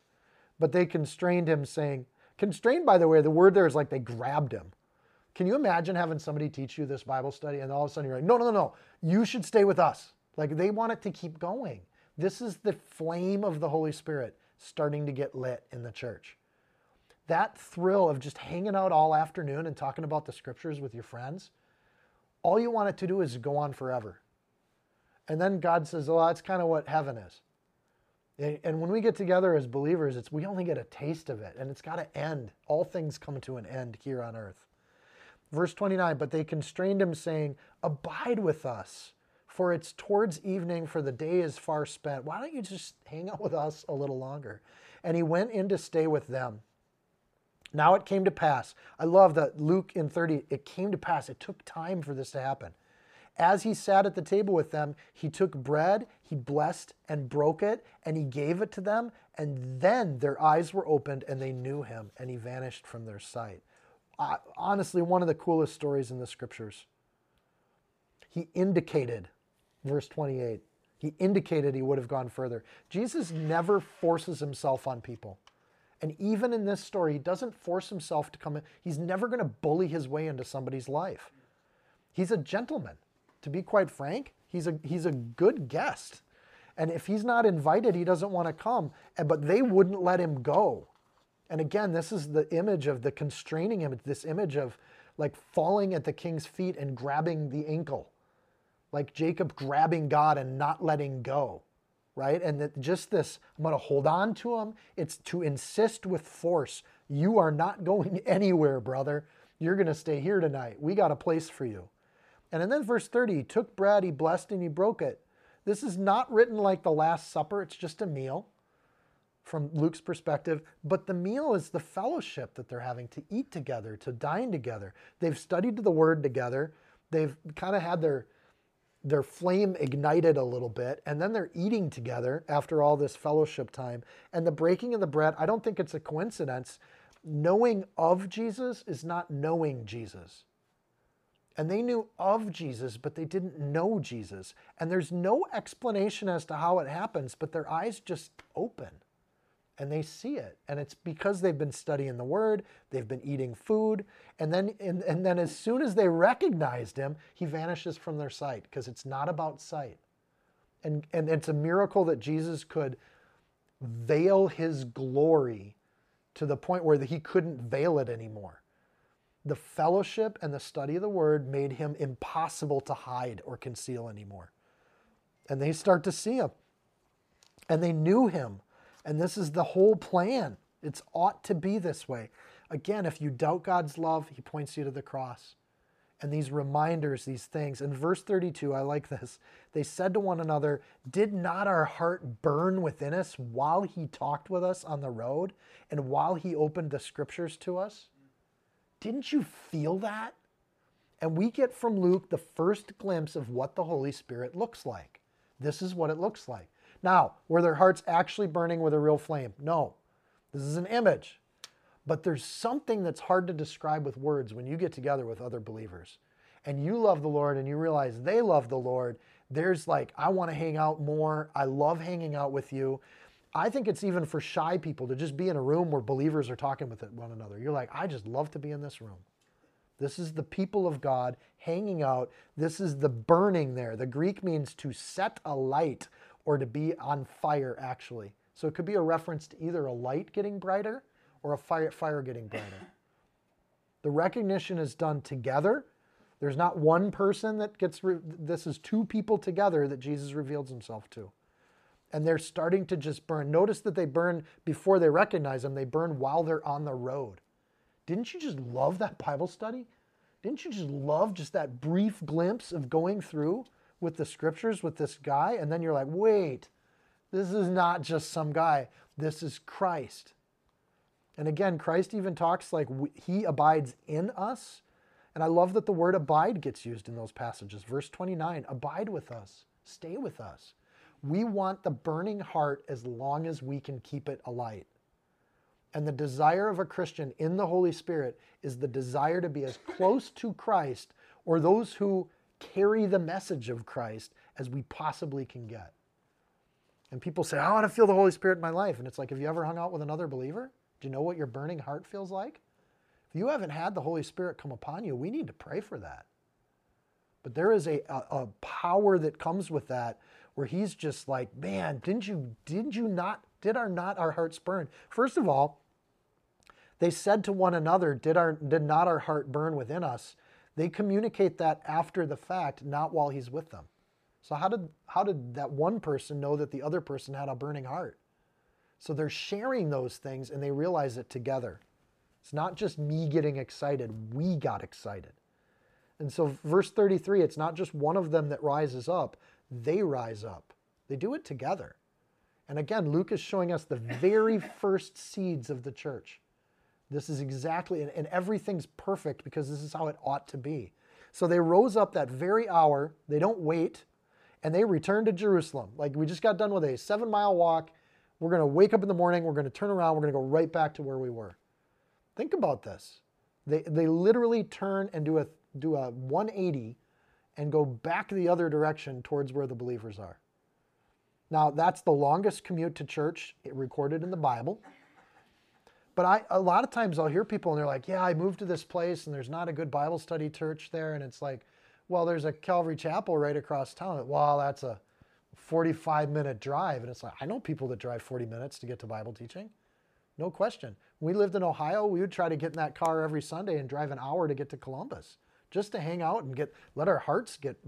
But they constrained him, saying, Constrained, by the way, the word there is like they grabbed him. Can you imagine having somebody teach you this Bible study and all of a sudden you're like, no, no, no, no, you should stay with us. Like they want it to keep going. This is the flame of the Holy Spirit starting to get lit in the church. That thrill of just hanging out all afternoon and talking about the scriptures with your friends, all you want it to do is go on forever. And then God says, well, that's kind of what heaven is. And when we get together as believers, it's we only get a taste of it, and it's got to end. All things come to an end here on earth. Verse 29, but they constrained him, saying, Abide with us, for it's towards evening, for the day is far spent. Why don't you just hang out with us a little longer? And he went in to stay with them. Now it came to pass. I love that Luke in 30, it came to pass. It took time for this to happen. As he sat at the table with them, he took bread, he blessed and broke it, and he gave it to them. And then their eyes were opened and they knew him, and he vanished from their sight. Uh, honestly, one of the coolest stories in the scriptures. He indicated, verse 28, he indicated he would have gone further. Jesus never forces himself on people. And even in this story, he doesn't force himself to come in. He's never going to bully his way into somebody's life. He's a gentleman to be quite frank, he's a, he's a good guest. And if he's not invited, he doesn't want to come. But they wouldn't let him go. And again, this is the image of the constraining image, this image of like falling at the king's feet and grabbing the ankle, like Jacob grabbing God and not letting go, right? And that just this, I'm going to hold on to him. It's to insist with force. You are not going anywhere, brother. You're going to stay here tonight. We got a place for you. And then verse 30, he took bread, he blessed, and he broke it. This is not written like the Last Supper, it's just a meal from Luke's perspective, but the meal is the fellowship that they're having to eat together, to dine together. They've studied the word together. They've kind of had their their flame ignited a little bit, and then they're eating together after all this fellowship time. And the breaking of the bread, I don't think it's a coincidence. Knowing of Jesus is not knowing Jesus. And they knew of Jesus, but they didn't know Jesus. And there's no explanation as to how it happens, but their eyes just open and they see it. And it's because they've been studying the word, they've been eating food, and then and, and then as soon as they recognized him, he vanishes from their sight because it's not about sight. And and it's a miracle that Jesus could veil his glory to the point where he couldn't veil it anymore. The fellowship and the study of the word made him impossible to hide or conceal anymore. And they start to see him. And they knew him and this is the whole plan. It's ought to be this way. Again, if you doubt God's love, he points you to the cross. And these reminders, these things. In verse 32, I like this. They said to one another, Did not our heart burn within us while he talked with us on the road and while he opened the scriptures to us? Didn't you feel that? And we get from Luke the first glimpse of what the Holy Spirit looks like. This is what it looks like. Now, were their hearts actually burning with a real flame? No. This is an image. But there's something that's hard to describe with words when you get together with other believers and you love the Lord and you realize they love the Lord. There's like, I want to hang out more. I love hanging out with you. I think it's even for shy people to just be in a room where believers are talking with one another. You're like, I just love to be in this room. This is the people of God hanging out. This is the burning there. The Greek means to set alight or to be on fire, actually. So it could be a reference to either a light getting brighter or a fire, fire getting brighter. the recognition is done together. There's not one person that gets, re- this is two people together that Jesus reveals himself to. And they're starting to just burn. Notice that they burn before they recognize them, they burn while they're on the road. Didn't you just love that Bible study? Didn't you just love just that brief glimpse of going through with the scriptures with this guy, and then you're like, wait, this is not just some guy, this is Christ. And again, Christ even talks like he abides in us. And I love that the word abide gets used in those passages. Verse 29 abide with us, stay with us. We want the burning heart as long as we can keep it alight. And the desire of a Christian in the Holy Spirit is the desire to be as close to Christ or those who carry the message of Christ as we possibly can get. And people say, oh, I want to feel the Holy Spirit in my life. And it's like, have you ever hung out with another believer? Do you know what your burning heart feels like? If you haven't had the Holy Spirit come upon you, we need to pray for that. But there is a, a, a power that comes with that where he's just like, man, didn't you, did you not, did our not our hearts burn? First of all, they said to one another, did, our, did not our heart burn within us? They communicate that after the fact, not while he's with them. So how did how did that one person know that the other person had a burning heart? So they're sharing those things and they realize it together. It's not just me getting excited, we got excited. And so verse 33, it's not just one of them that rises up, they rise up. They do it together. And again, Luke is showing us the very first seeds of the church. This is exactly, and, and everything's perfect because this is how it ought to be. So they rose up that very hour. They don't wait, and they return to Jerusalem. Like we just got done with a seven mile walk. We're going to wake up in the morning. We're going to turn around. We're going to go right back to where we were. Think about this. They, they literally turn and do a, do a 180 and go back the other direction towards where the believers are. Now, that's the longest commute to church recorded in the Bible. But I, a lot of times I'll hear people and they're like, yeah, I moved to this place and there's not a good Bible study church there. And it's like, well, there's a Calvary Chapel right across town. Well, that's a 45 minute drive. And it's like, I know people that drive 40 minutes to get to Bible teaching. No question. We lived in Ohio, we would try to get in that car every Sunday and drive an hour to get to Columbus just to hang out and get let our hearts get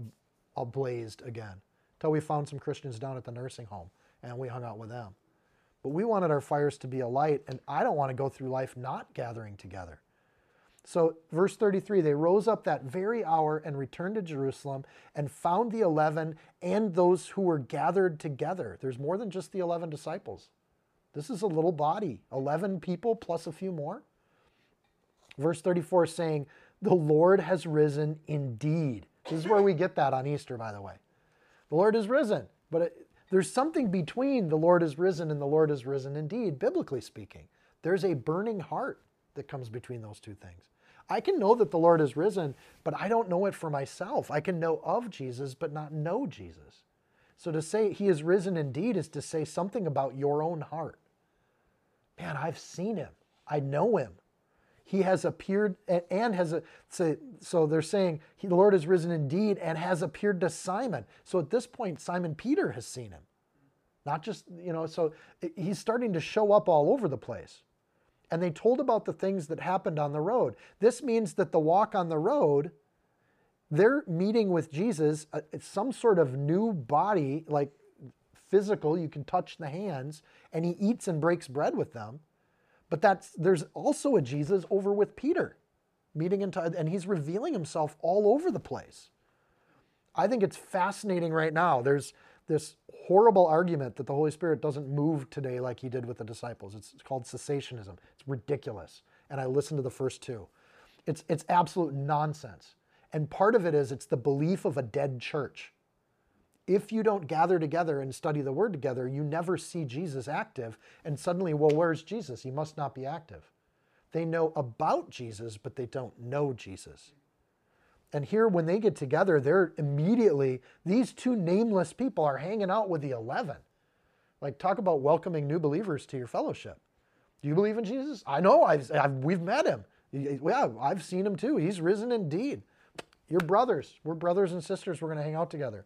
ablazed again. Until we found some Christians down at the nursing home and we hung out with them. But we wanted our fires to be alight, and I don't want to go through life not gathering together. So, verse 33 they rose up that very hour and returned to Jerusalem and found the 11 and those who were gathered together. There's more than just the 11 disciples. This is a little body, 11 people plus a few more. Verse 34 saying, The Lord has risen indeed. This is where we get that on Easter, by the way. The Lord is risen. But it, there's something between the Lord is risen and the Lord is risen indeed, biblically speaking. There's a burning heart that comes between those two things. I can know that the Lord is risen, but I don't know it for myself. I can know of Jesus, but not know Jesus. So to say he is risen indeed is to say something about your own heart. Man, I've seen him. I know him. He has appeared and has a so, so they're saying he, the Lord has risen indeed and has appeared to Simon. So at this point, Simon Peter has seen him. Not just, you know, so he's starting to show up all over the place and they told about the things that happened on the road. This means that the walk on the road, they're meeting with Jesus, uh, some sort of new body, like physical, you can touch the hands, and he eats and breaks bread with them. But that's there's also a Jesus over with Peter, meeting into, and he's revealing himself all over the place. I think it's fascinating right now. There's this horrible argument that the Holy Spirit doesn't move today like he did with the disciples. It's, called cessationism. It's ridiculous. And I listened to the first two. It's, it's absolute nonsense. And part of it is it's the belief of a dead church. If you don't gather together and study the word together, you never see Jesus active. And suddenly, well, where's Jesus? He must not be active. They know about Jesus, but they don't know Jesus. And here, when they get together, they're immediately, these two nameless people are hanging out with the 11. Like, talk about welcoming new believers to your fellowship. Do you believe in Jesus? I know, I've, I've, we've met him. Yeah, I've seen him too. He's risen indeed. You're brothers. We're brothers and sisters. We're going to hang out together.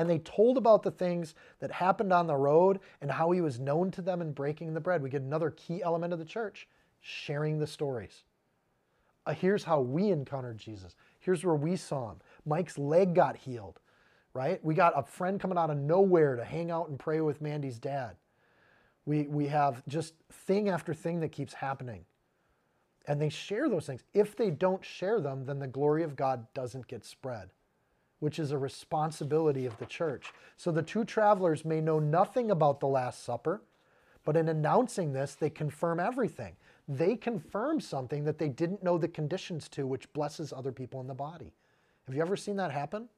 And they told about the things that happened on the road and how he was known to them in breaking the bread. We get another key element of the church sharing the stories. Uh, here's how we encountered Jesus. Here's where we saw him. Mike's leg got healed, right? We got a friend coming out of nowhere to hang out and pray with Mandy's dad. We, we have just thing after thing that keeps happening. And they share those things. If they don't share them, then the glory of God doesn't get spread, which is a responsibility of the church. So the two travelers may know nothing about the Last Supper, but in announcing this, they confirm everything they confirm something that they didn't know the conditions to, which blesses other people in the body. Have you ever seen that happen?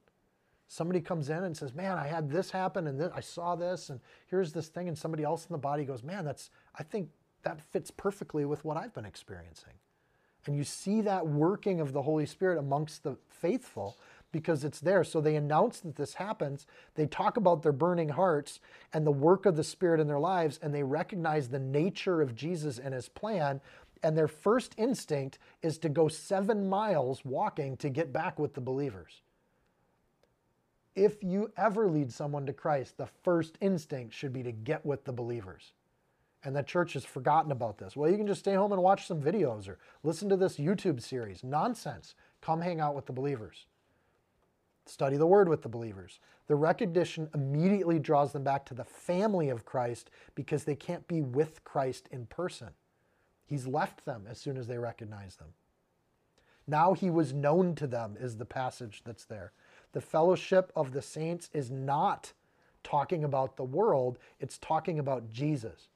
Somebody comes in and says, "Man, I had this happen, and this, I saw this, and here's this thing," and somebody else in the body goes, "Man, that's I think that fits perfectly with what I've been experiencing." And you see that working of the Holy Spirit amongst the faithful because it's there. So they announce that this happens. They talk about their burning hearts and the work of the Spirit in their lives, and they recognize the nature of Jesus and his plan. And their first instinct is to go seven miles walking to get back with the believers. If you ever lead someone to Christ, the first instinct should be to get with the believers. And the church has forgotten about this. Well, you can just stay home and watch some videos or listen to this YouTube series. Nonsense. Come hang out with the believers. Study the word with the believers. The recognition immediately draws them back to the family of Christ because they can't be with Christ in person. He's left them as soon as they recognize them. Now he was known to them, is the passage that's there. The fellowship of the saints is not talking about the world, it's talking about Jesus.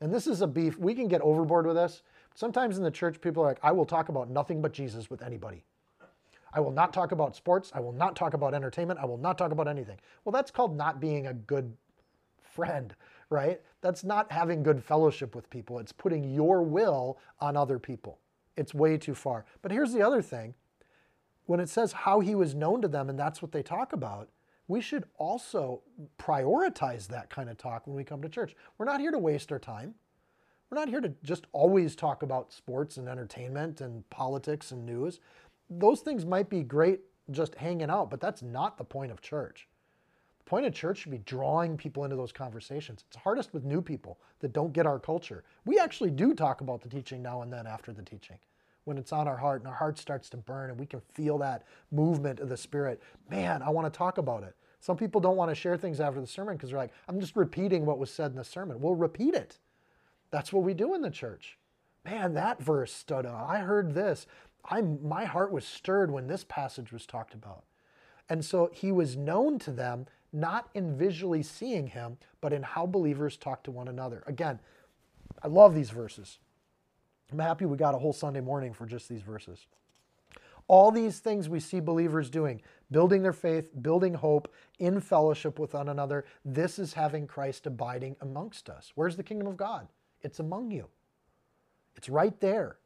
And this is a beef. We can get overboard with this. Sometimes in the church, people are like, I will talk about nothing but Jesus with anybody. I will not talk about sports. I will not talk about entertainment. I will not talk about anything. Well, that's called not being a good friend, right? That's not having good fellowship with people. It's putting your will on other people. It's way too far. But here's the other thing when it says how he was known to them and that's what they talk about, we should also prioritize that kind of talk when we come to church. We're not here to waste our time. We're not here to just always talk about sports and entertainment and politics and news those things might be great just hanging out, but that's not the point of church. The point of church should be drawing people into those conversations. It's hardest with new people that don't get our culture. We actually do talk about the teaching now and then after the teaching when it's on our heart and our heart starts to burn and we can feel that movement of the Spirit. Man, I want to talk about it. Some people don't want to share things after the sermon because they're like, I'm just repeating what was said in the sermon. We'll repeat it. That's what we do in the church. Man, that verse stood out. I heard this. I, my heart was stirred when this passage was talked about. And so he was known to them, not in visually seeing him, but in how believers talk to one another. Again, I love these verses. I'm happy we got a whole Sunday morning for just these verses. All these things we see believers doing, building their faith, building hope in fellowship with one another. This is having Christ abiding amongst us. Where's the kingdom of God? It's among you, it's right there.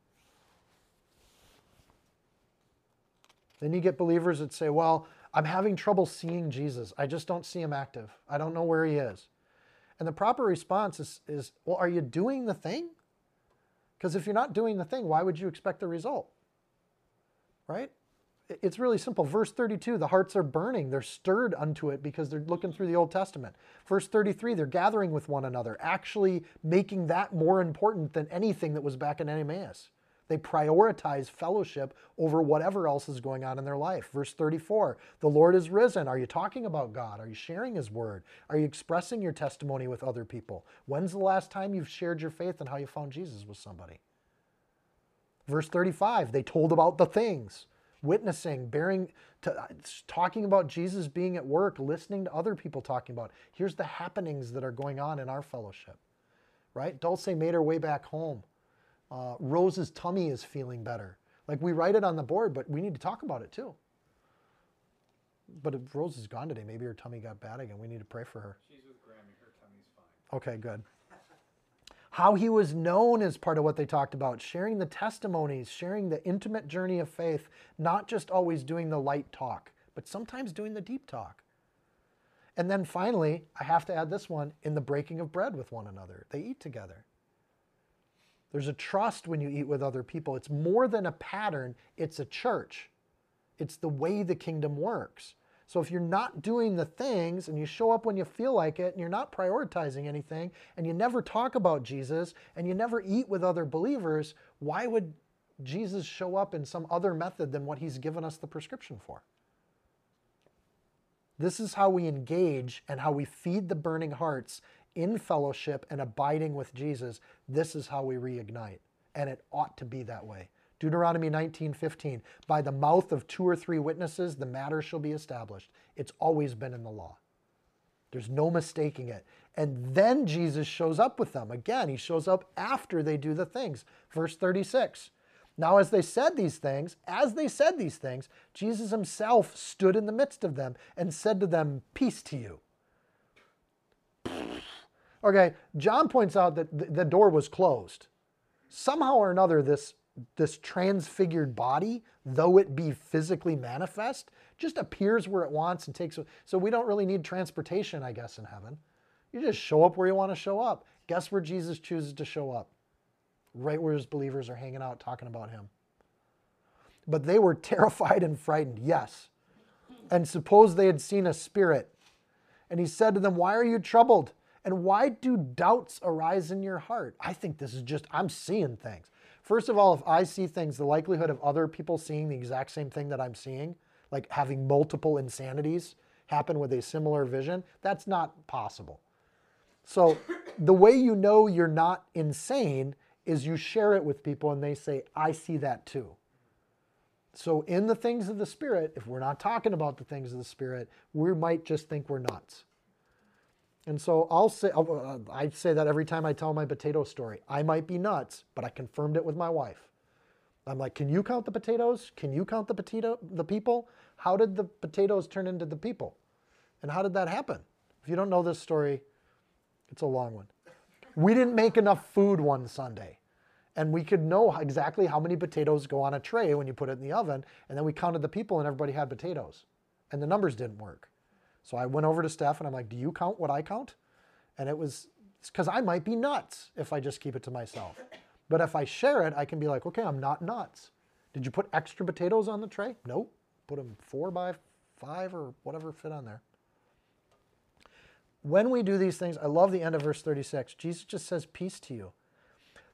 Then you get believers that say, Well, I'm having trouble seeing Jesus. I just don't see him active. I don't know where he is. And the proper response is, is Well, are you doing the thing? Because if you're not doing the thing, why would you expect the result? Right? It's really simple. Verse 32, the hearts are burning. They're stirred unto it because they're looking through the Old Testament. Verse 33, they're gathering with one another, actually making that more important than anything that was back in Emmaus. They prioritize fellowship over whatever else is going on in their life. Verse 34 The Lord is risen. Are you talking about God? Are you sharing His word? Are you expressing your testimony with other people? When's the last time you've shared your faith and how you found Jesus with somebody? Verse 35 They told about the things, witnessing, bearing, to, uh, talking about Jesus being at work, listening to other people talking about. Here's the happenings that are going on in our fellowship, right? Dulce made her way back home uh, Rose's tummy is feeling better. Like we write it on the board, but we need to talk about it too. But if Rose is gone today, maybe her tummy got bad again. We need to pray for her. She's with Grammy. Her tummy's fine. Okay, good. How he was known is part of what they talked about. Sharing the testimonies, sharing the intimate journey of faith, not just always doing the light talk, but sometimes doing the deep talk. And then finally, I have to add this one in the breaking of bread with one another. They eat together. There's a trust when you eat with other people. It's more than a pattern, it's a church. It's the way the kingdom works. So if you're not doing the things and you show up when you feel like it and you're not prioritizing anything and you never talk about Jesus and you never eat with other believers, why would Jesus show up in some other method than what he's given us the prescription for? This is how we engage and how we feed the burning hearts in fellowship and abiding with Jesus, this is how we reignite. And it ought to be that way. Deuteronomy 19:15, by the mouth of two or three witnesses the matter shall be established. It's always been in the law. There's no mistaking it. And then Jesus shows up with them. Again, he shows up after they do the things. Verse 36. Now, as they said these things, as they said these things, Jesus himself stood in the midst of them and said to them, Peace to you. Okay, John points out that the door was closed. Somehow or another, this, this transfigured body, though it be physically manifest, just appears where it wants and takes. So we don't really need transportation, I guess, in heaven. You just show up where you want to show up. Guess where Jesus chooses to show up? Right where his believers are hanging out talking about him. But they were terrified and frightened, yes. And suppose they had seen a spirit. And he said to them, Why are you troubled? And why do doubts arise in your heart? I think this is just, I'm seeing things. First of all, if I see things, the likelihood of other people seeing the exact same thing that I'm seeing, like having multiple insanities happen with a similar vision, that's not possible. So the way you know you're not insane is you share it with people and they say, I see that too. So in the things of the Spirit, if we're not talking about the things of the Spirit, we might just think we're nuts. And so I'll say, uh, I say that every time I tell my potato story. I might be nuts, but I confirmed it with my wife. I'm like, can you count the potatoes? Can you count the potato, the people? How did the potatoes turn into the people? And how did that happen? If you don't know this story, it's a long one. We didn't make enough food one Sunday. And we could know exactly how many potatoes go on a tray when you put it in the oven. And then we counted the people and everybody had potatoes. And the numbers didn't work. So I went over to Steph and I'm like, do you count what I count? And it was because I might be nuts if I just keep it to myself. But if I share it, I can be like, okay, I'm not nuts. Did you put extra potatoes on the tray? Nope. Put them four by five or whatever fit on there. when we do these things, I love the end of verse 36. Jesus just says, Peace to you.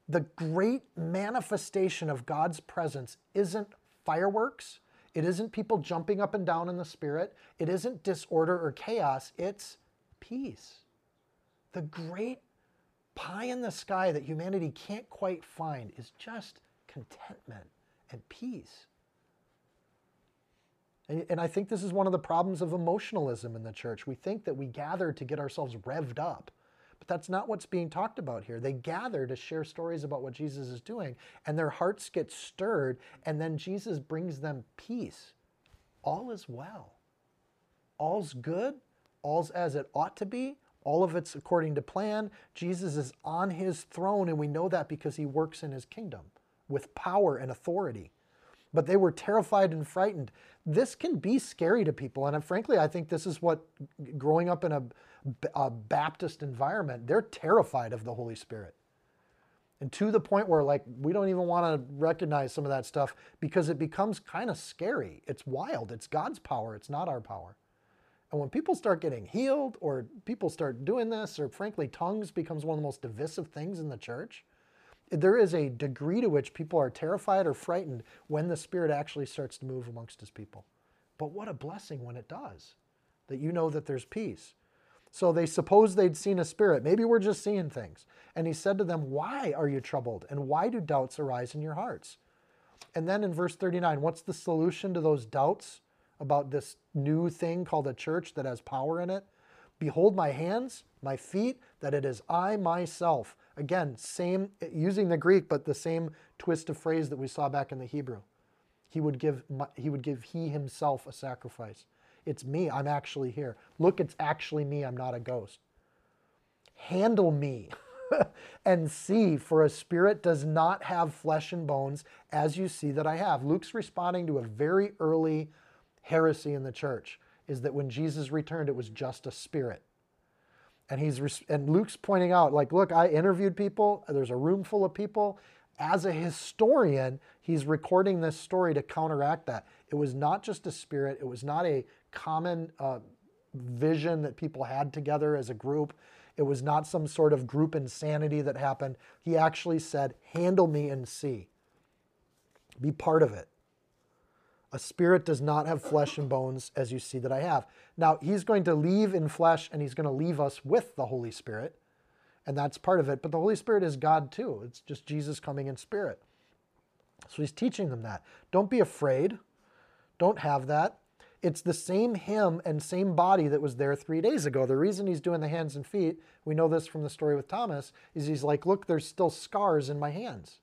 The great manifestation of God's presence isn't fireworks, it isn't people jumping up and down in the spirit, it isn't disorder or chaos, it's peace. The great pie in the sky that humanity can't quite find is just contentment and peace. And and, I think this is one of the problems of emotionalism in the church. We think that we gather to get ourselves revved up, but that's not what's being talked about here. They gather to share stories about what Jesus is doing, and their hearts get stirred, and then Jesus brings them peace. All is well. All's good. All's as it ought to be. All of it's according to plan. Jesus is on his throne, and we know that because he works in his kingdom with power and authority but they were terrified and frightened. This can be scary to people. And frankly, I think this is what growing up in a, a, Baptist environment, they're terrified of the Holy Spirit. And to the point where, like, we don't even want to recognize some of that stuff because it becomes kind of scary. It's wild. It's God's power, it's not our power. And when people start getting healed or people start doing this, or frankly, tongues becomes one of the most divisive things in the church, there is a degree to which people are terrified or frightened when the Spirit actually starts to move amongst His people. But what a blessing when it does, that you know that there's peace. So they suppose they'd seen a spirit. Maybe we're just seeing things. And he said to them, Why are you troubled? And why do doubts arise in your hearts? And then in verse 39, what's the solution to those doubts about this new thing called a church that has power in it? Behold my hands, my feet, that it is I myself. Again, same using the Greek, but the same twist of phrase that we saw back in the Hebrew. He would give he would give he himself a sacrifice. It's me. I'm actually here. Look, it's actually me. I'm not a ghost. Handle me and see, for a spirit does not have flesh and bones, as you see that I have. Luke's responding to a very early heresy in the church is that when Jesus returned, it was just a spirit and he's and Luke's pointing out like look I interviewed people there's a room full of people as a historian he's recording this story to counteract that it was not just a spirit it was not a common uh, vision that people had together as a group it was not some sort of group insanity that happened he actually said handle me and see be part of it a spirit does not have flesh and bones as you see that I have. Now, he's going to leave in flesh and he's going to leave us with the Holy Spirit. And that's part of it. But the Holy Spirit is God too. It's just Jesus coming in spirit. So he's teaching them that. Don't be afraid. Don't have that. It's the same him and same body that was there three days ago. The reason he's doing the hands and feet, we know this from the story with Thomas, is he's like, look, there's still scars in my hands.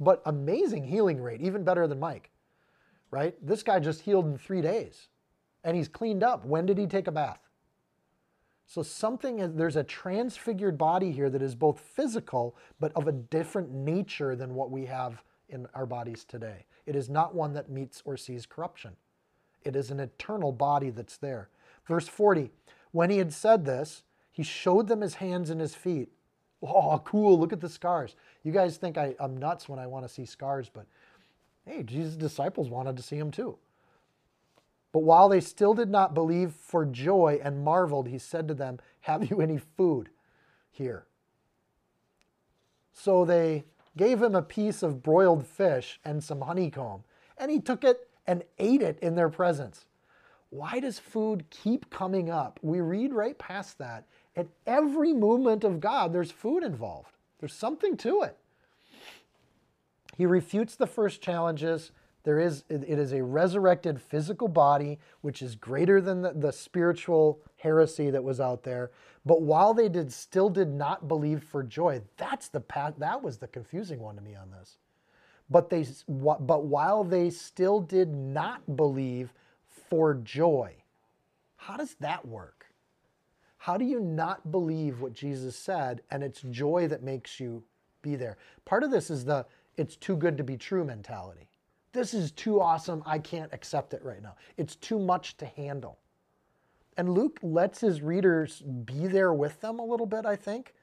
But amazing healing rate, even better than Mike right? This guy just healed in three days and he's cleaned up. When did he take a bath? So something there's a transfigured body here that is both physical but of a different nature than what we have in our bodies today. It is not one that meets or sees corruption. It is an eternal body that's there. Verse 40, when he had said this, he showed them his hands and his feet. Oh, cool, look at the scars. You guys think I, am nuts when I want to see scars, but Hey, Jesus' disciples wanted to see him too. But while they still did not believe for joy and marveled, he said to them, Have you any food here? So they gave him a piece of broiled fish and some honeycomb, and he took it and ate it in their presence. Why does food keep coming up? We read right past that. At every movement of God, there's food involved, there's something to it. He refutes the first challenges. There is, it is a resurrected physical body, which is greater than the, the spiritual heresy that was out there. But while they did still did not believe for joy, that's the path, that was the confusing one to me on this. But they, but while they still did not believe for joy, how does that work? How do you not believe what Jesus said and it's joy that makes you be there? Part of this is the it's too good to be true mentality. This is too awesome. I can't accept it right now. It's too much to handle. And Luke lets his readers be there with them a little bit, I think.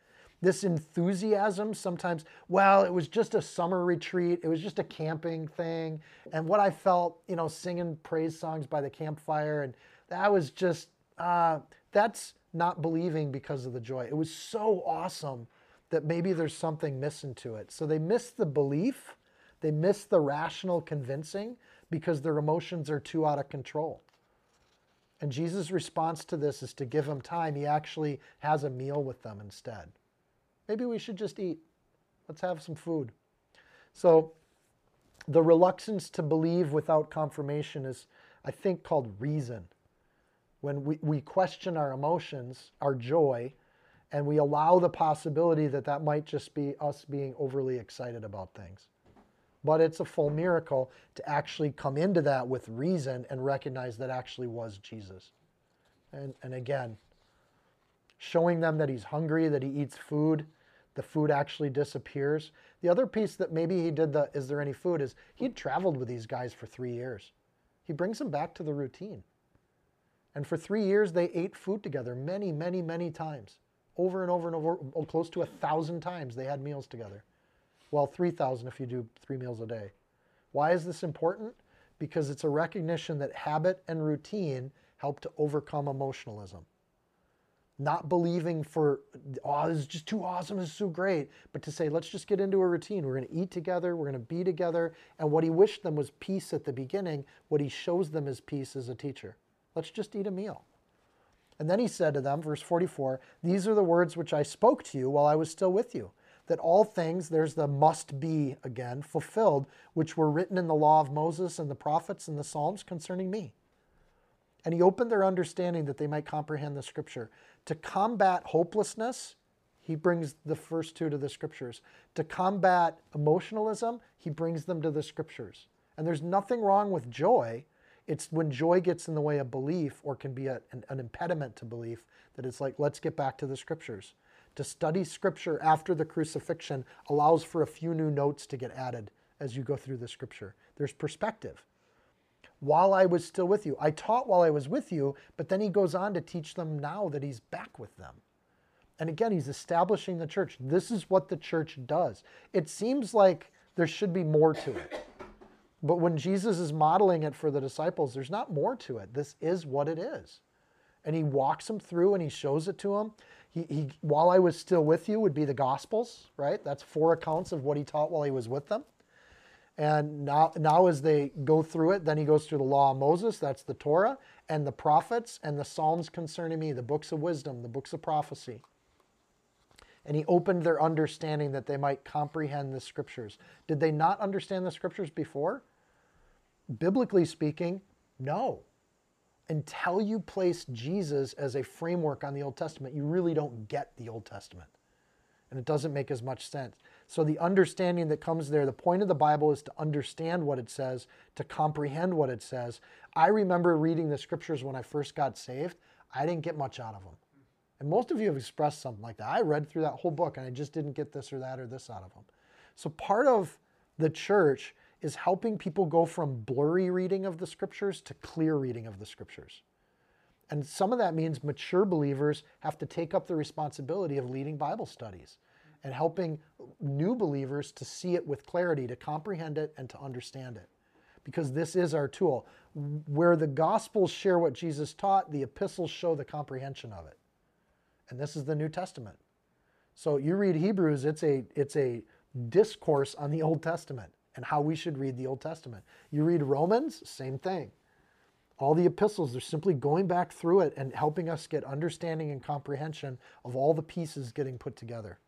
This enthusiasm sometimes, well, it was just a summer retreat, it was just a camping thing. And what I felt, you know, singing praise songs by the campfire, and that was just, uh, that's not believing because of the joy. It was so awesome that maybe there's something missing to it. So they miss the belief, they miss the rational convincing because their emotions are too out of control. And Jesus' response to this is to give them time. He actually has a meal with them instead. Maybe we should just eat. Let's have some food. So, the reluctance to believe without confirmation is, I think, called reason. When we, we question our emotions, our joy, and we allow the possibility that that might just be us being overly excited about things. But it's a full miracle to actually come into that with reason and recognize that actually was Jesus. And, and again, showing them that he's hungry, that he eats food, the food actually disappears. The other piece that maybe he did the is there any food is he'd traveled with these guys for three years. He brings them back to the routine. And for three years, they ate food together many, many, many times. Over and over and over, oh, close to a thousand times they had meals together. Well, 3,000 if you do three meals a day. Why is this important? Because it's a recognition that habit and routine help to overcome emotionalism. Not believing for, oh, this is just too awesome, this is so great, but to say, let's just get into a routine. We're going to eat together, we're going to be together. And what he wished them was peace at the beginning. What he shows them is peace as a teacher. Let's just eat a meal. And then he said to them, verse 44, These are the words which I spoke to you while I was still with you that all things, there's the must be again, fulfilled, which were written in the law of Moses and the prophets and the Psalms concerning me. And he opened their understanding that they might comprehend the scripture. To combat hopelessness, he brings the first two to the scriptures. To combat emotionalism, he brings them to the scriptures. And there's nothing wrong with joy. It's when joy gets in the way of belief or can be a, an, an impediment to belief that it's like, let's get back to the scriptures to study scripture after the crucifixion allows for a few new notes to get added as you go through the scripture. There's perspective. While I was still with you, I taught while I was with you, but then he goes on to teach them now that he's back with them. And again, he's establishing the church. This is what the church does. It seems like there should be more to it. But when Jesus is modeling it for the disciples, there's not more to it. This is what it is. And he walks them through and he shows it to them he, he, while I was still with you would be the Gospels, right? That's four accounts of what he taught while he was with them. And now, now as they go through it, then he goes through the law of Moses, that's the Torah, and the prophets, and the Psalms concerning me, the books of wisdom, the books of prophecy. And he opened their understanding that they might comprehend the scriptures. Did they not understand the scriptures before? Biblically speaking, no until you place Jesus as a framework on the Old Testament, you really don't get the Old Testament. And it doesn't make as much sense. So, the understanding that comes there, the point of the Bible is to understand what it says, to comprehend what it says. I remember reading the scriptures when I first got saved. I didn't get much out of them. And most of you have expressed something like that. I read through that whole book and I just didn't get this or that or this out of them. So, part of the church is helping people go from blurry reading of the scriptures to clear reading of the scriptures. And some of that means mature believers have to take up the responsibility of leading Bible studies and helping new believers to see it with clarity, to comprehend it, and to understand it. Because this is our tool. Where the Gospels share what Jesus taught, the epistles show the comprehension of it. And this is the New Testament. So you read Hebrews, it's a, it's a discourse on the Old Testament and how we should read the Old Testament. You read Romans, same thing. All the epistles, they're simply going back through it and helping us get understanding and comprehension of all the pieces getting put together.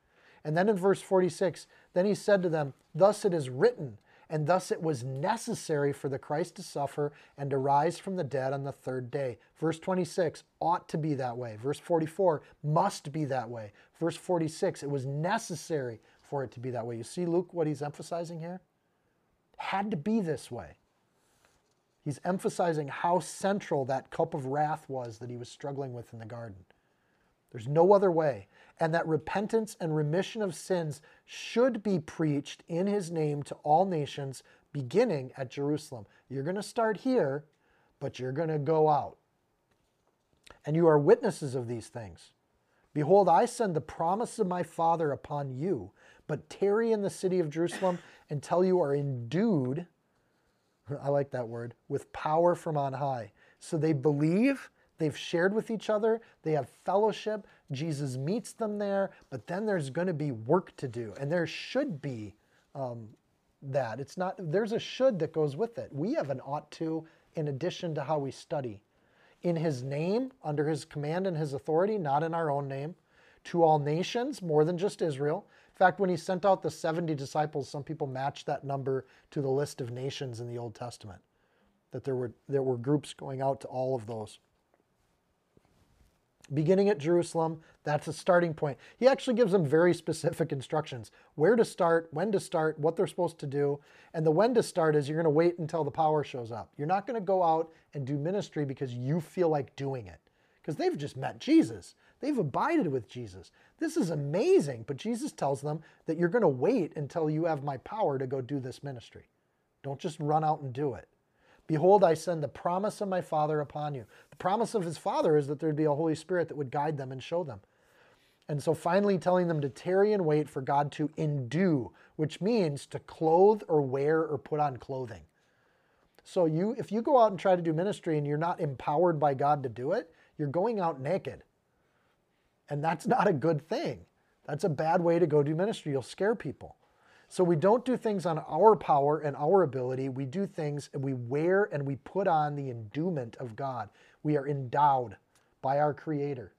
And then in verse 46, then he said to them, Thus it is written, and thus it was necessary for the Christ to suffer and to rise from the dead on the third day. Verse 26 ought to be that way. Verse 44 must be that way. Verse 46 it was necessary for it to be that way. You see, Luke, what he's emphasizing here? had to be this way. He's emphasizing how central that cup of wrath was that he was struggling with in the garden. There's no other way. And that repentance and remission of sins should be preached in his name to all nations, beginning at Jerusalem. You're going to start here, but you're going to go out. And you are witnesses of these things. Behold, I send the promise of my Father upon you, but tarry in the city of Jerusalem until you are endued, I like that word, with power from on high. So they believe, They've shared with each other, they have fellowship. Jesus meets them there, but then there's going to be work to do, and there should be um, that. It's not, there's a should that goes with it. We have an ought to in addition to how we study. In his name, under his command and his authority, not in our own name, to all nations, more than just Israel. In fact, when he sent out the 70 disciples, some people matched that number to the list of nations in the Old Testament. That there were, there were groups going out to all of those beginning at Jerusalem. That's a starting point. He actually gives them very specific instructions where to start, when to start, what they're supposed to do. And the when to start is you're going to wait until the power shows up. You're not going to go out and do ministry because you feel like doing it, because they've just met Jesus. They've abided with Jesus. This is amazing. But Jesus tells them that you're going to wait until you have my power to go do this ministry. Don't just run out and do it. Behold, I send the promise of my Father upon you. The promise of his Father is that there'd be a Holy Spirit that would guide them and show them. And so finally telling them to tarry and wait for God to endue, which means to clothe or wear or put on clothing. So you if you go out and try to do ministry and you're not empowered by God to do it, you're going out naked. And that's not a good thing. That's a bad way to go do ministry. You'll scare people. So we don't do things on our power and our ability. We do things and we wear and we put on the endowment of God. We are endowed by our Creator.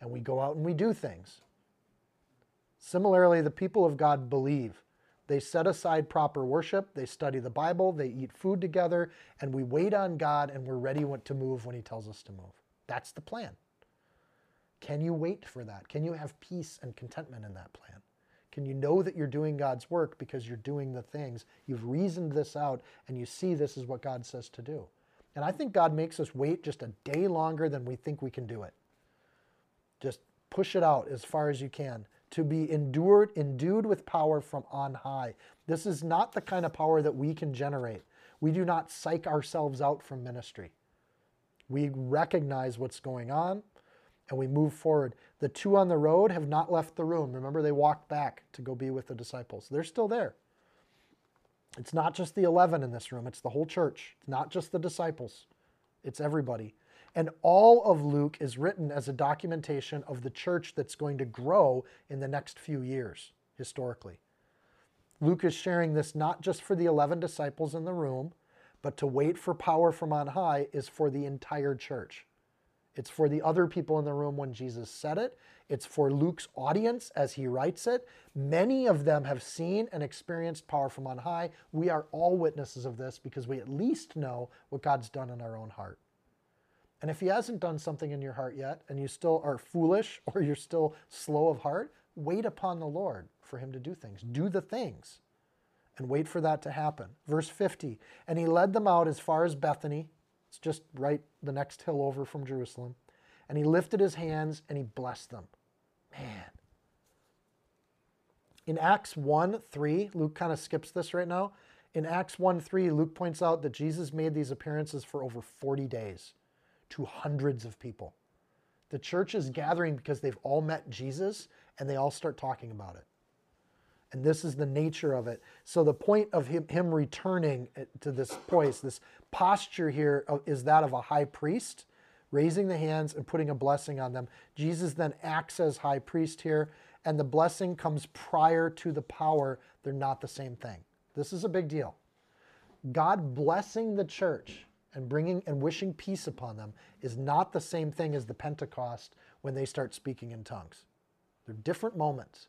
And we go out and we do things. Similarly, the people of God believe. They set aside proper worship, they study the Bible, they eat food together, and we wait on God and we're ready to move when He tells us to move. That's the plan. Can you wait for that? Can you have peace and contentment in that plan? Can you know that you're doing God's work because you're doing the things? You've reasoned this out and you see this is what God says to do. And I think God makes us wait just a day longer than we think we can do it. Just push it out as far as you can to be endured, endued with power from on high. This is not the kind of power that we can generate. We do not psych ourselves out from ministry. We recognize what's going on and we move forward. The two on the road have not left the room. Remember, they walked back to go be with the disciples. They're still there. It's not just the 11 in this room, it's the whole church. It's not just the disciples, it's everybody. And all of Luke is written as a documentation of the church that's going to grow in the next few years, historically. Luke is sharing this not just for the 11 disciples in the room, but to wait for power from on high is for the entire church. It's for the other people in the room when Jesus said it. It's for Luke's audience as he writes it. Many of them have seen and experienced power from on high. We are all witnesses of this because we at least know what God's done in our own heart. And if he hasn't done something in your heart yet and you still are foolish or you're still slow of heart, wait upon the Lord for him to do things. Do the things and wait for that to happen. Verse 50 And he led them out as far as Bethany it's just right the next hill over from Jerusalem. And he lifted his hands and he blessed them. Man. In Acts 1 3, Luke kind of skips this right now. In Acts 1 3, Luke points out that Jesus made these appearances for over 40 days to hundreds of people. The church is gathering because they've all met Jesus and they all start talking about it. And this is the nature of it. So the point of him, him returning eh, to this place, this posture here is that of a high priest, raising the hands and putting a blessing on them. Jesus then acts as high priest here, and the blessing comes prior to the power. They're not the same thing. This is a big deal. God blessing the church and bringing and wishing peace upon them is not the same thing as the Pentecost when they start speaking in tongues. They're different moments.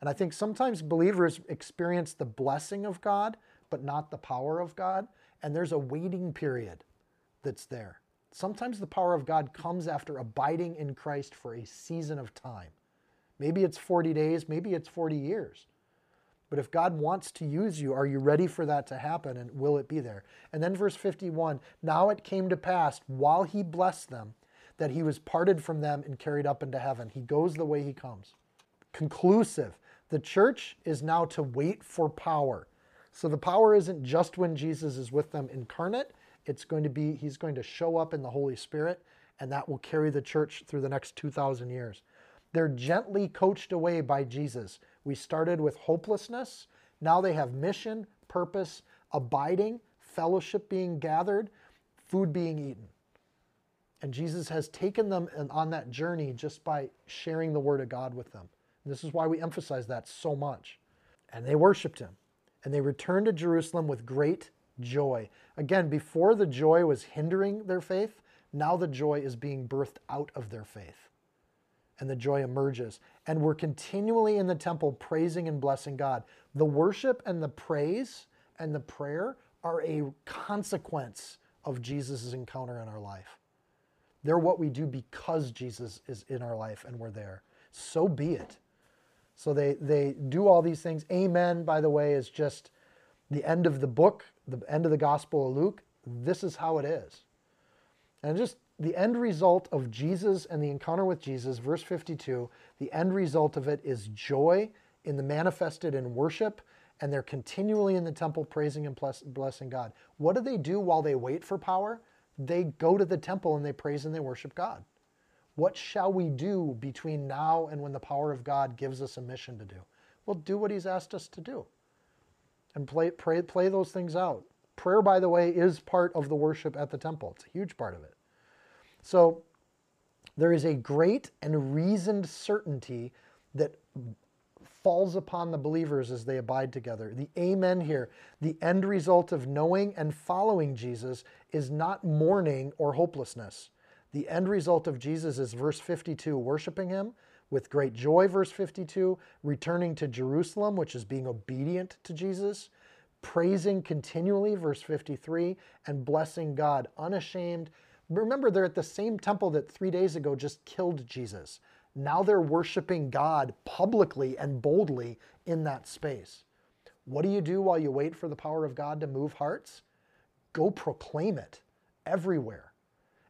And I think sometimes believers experience the blessing of God, but not the power of God. And there's a waiting period that's there. Sometimes the power of God comes after abiding in Christ for a season of time. Maybe it's 40 days, maybe it's 40 years. But if God wants to use you, are you ready for that to happen and will it be there? And then verse 51 Now it came to pass while he blessed them that he was parted from them and carried up into heaven. He goes the way he comes. Conclusive. The church is now to wait for power. So the power isn't just when Jesus is with them incarnate, it's going to be, he's going to show up in the Holy Spirit, and that will carry the church through the next 2,000 years. They're gently coached away by Jesus. We started with hopelessness. Now they have mission, purpose, abiding, fellowship being gathered, food being eaten. And Jesus has taken them on that journey just by sharing the word of God with them. And this is why we emphasize that so much. And they worshiped him. And they returned to Jerusalem with great joy. Again, before the joy was hindering their faith, now the joy is being birthed out of their faith. And the joy emerges. And we're continually in the temple praising and blessing God. The worship and the praise and the prayer are a consequence of Jesus' encounter in our life. They're what we do because Jesus is in our life and we're there. So be it. So they, they do all these things. Amen, by the way, is just the end of the book, the end of the Gospel of Luke. This is how it is. And just the end result of Jesus and the encounter with Jesus, verse 52, the end result of it is joy in the manifested in worship, and they're continually in the temple praising and blessing God. What do they do while they wait for power? They go to the temple and they praise and they worship God. What shall we do between now and when the power of God gives us a mission to do? Well, do what He's asked us to do and play, pray, play those things out. Prayer, by the way, is part of the worship at the temple, it's a huge part of it. So there is a great and reasoned certainty that falls upon the believers as they abide together. The amen here, the end result of knowing and following Jesus is not mourning or hopelessness. The end result of Jesus is verse 52, worshiping him with great joy, verse 52, returning to Jerusalem, which is being obedient to Jesus, praising continually, verse 53, and blessing God unashamed. Remember, they're at the same temple that three days ago just killed Jesus. Now they're worshiping God publicly and boldly in that space. What do you do while you wait for the power of God to move hearts? Go proclaim it everywhere.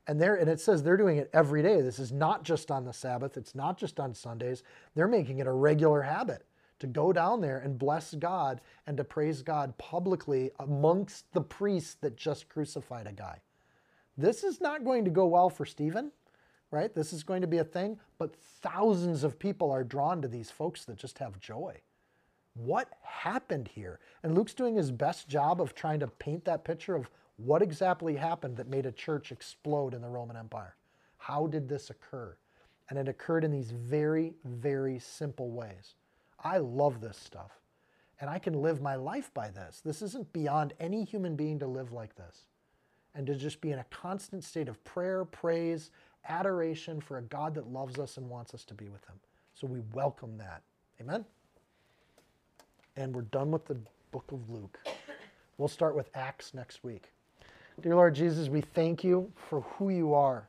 And there and it says they're doing it every day. This is not just on the Sabbath, it's not just on Sundays. They're making it a regular habit to go down there and bless God and to praise God publicly amongst the priests that just crucified a guy. This is not going to go well for Stephen right? This is going to be a thing, but thousands of people are drawn to these folks that just have joy. What happened here? And Luke's doing his best job of trying to paint that picture of what exactly happened that made a church explode in the Roman Empire. How did this occur? And it occurred in these very, very simple ways. I love this stuff. And I can live my life by this. This isn't beyond any human being to live like this. And to just be in a constant state of prayer, praise, adoration for a God that loves us and wants us to be with Him. So we welcome that. Amen? And we're done with the book of Luke. We'll start with Acts next week. Dear Lord Jesus, we thank you for who you are.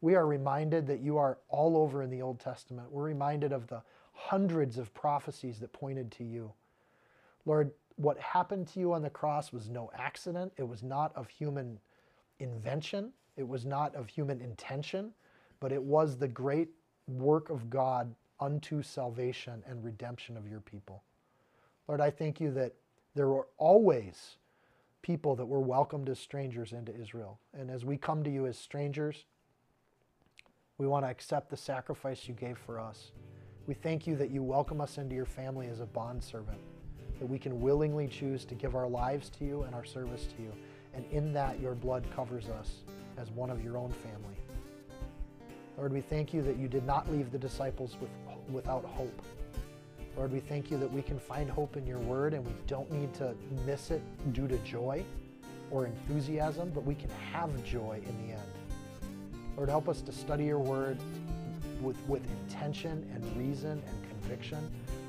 We are reminded that you are all over in the Old Testament. We're reminded of the hundreds of prophecies that pointed to you. Lord, what happened to you on the cross was no accident. It was not of human invention. It was not of human intention, but it was the great work of God unto salvation and redemption of your people. Lord, I thank you that there were always people that were welcomed as strangers into Israel. And as we come to you as strangers, we want to accept the sacrifice you gave for us. We thank you that you welcome us into your family as a bondservant, that we can willingly choose to give our lives to you and our service to you. And in that, your blood covers us as one of your own family. Lord, we thank you that you did not leave the disciples with, without hope. Lord, we thank you that we can find hope in your word and we don't need to miss it due to joy or enthusiasm, but we can have joy in the end. Lord, help us to study your word with, with intention and reason and conviction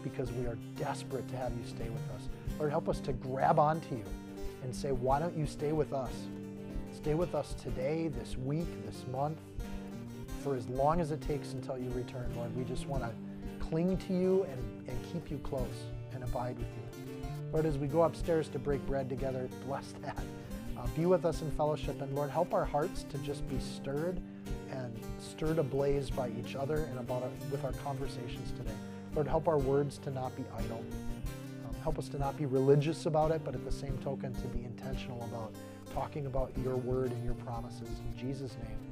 because we are desperate to have you stay with us. Lord, help us to grab onto you and say, why don't you stay with us? Stay with us today, this week, this month, for as long as it takes until you return, Lord. We just want to cling to you and, and keep you close and abide with you. Lord, as we go upstairs to break bread together, bless that. Uh, be with us in fellowship, and Lord, help our hearts to just be stirred and stirred ablaze by each other and about our, with our conversations today. Lord, help our words to not be idle. Um, help us to not be religious about it, but at the same token to be intentional about talking about your word and your promises. In Jesus' name.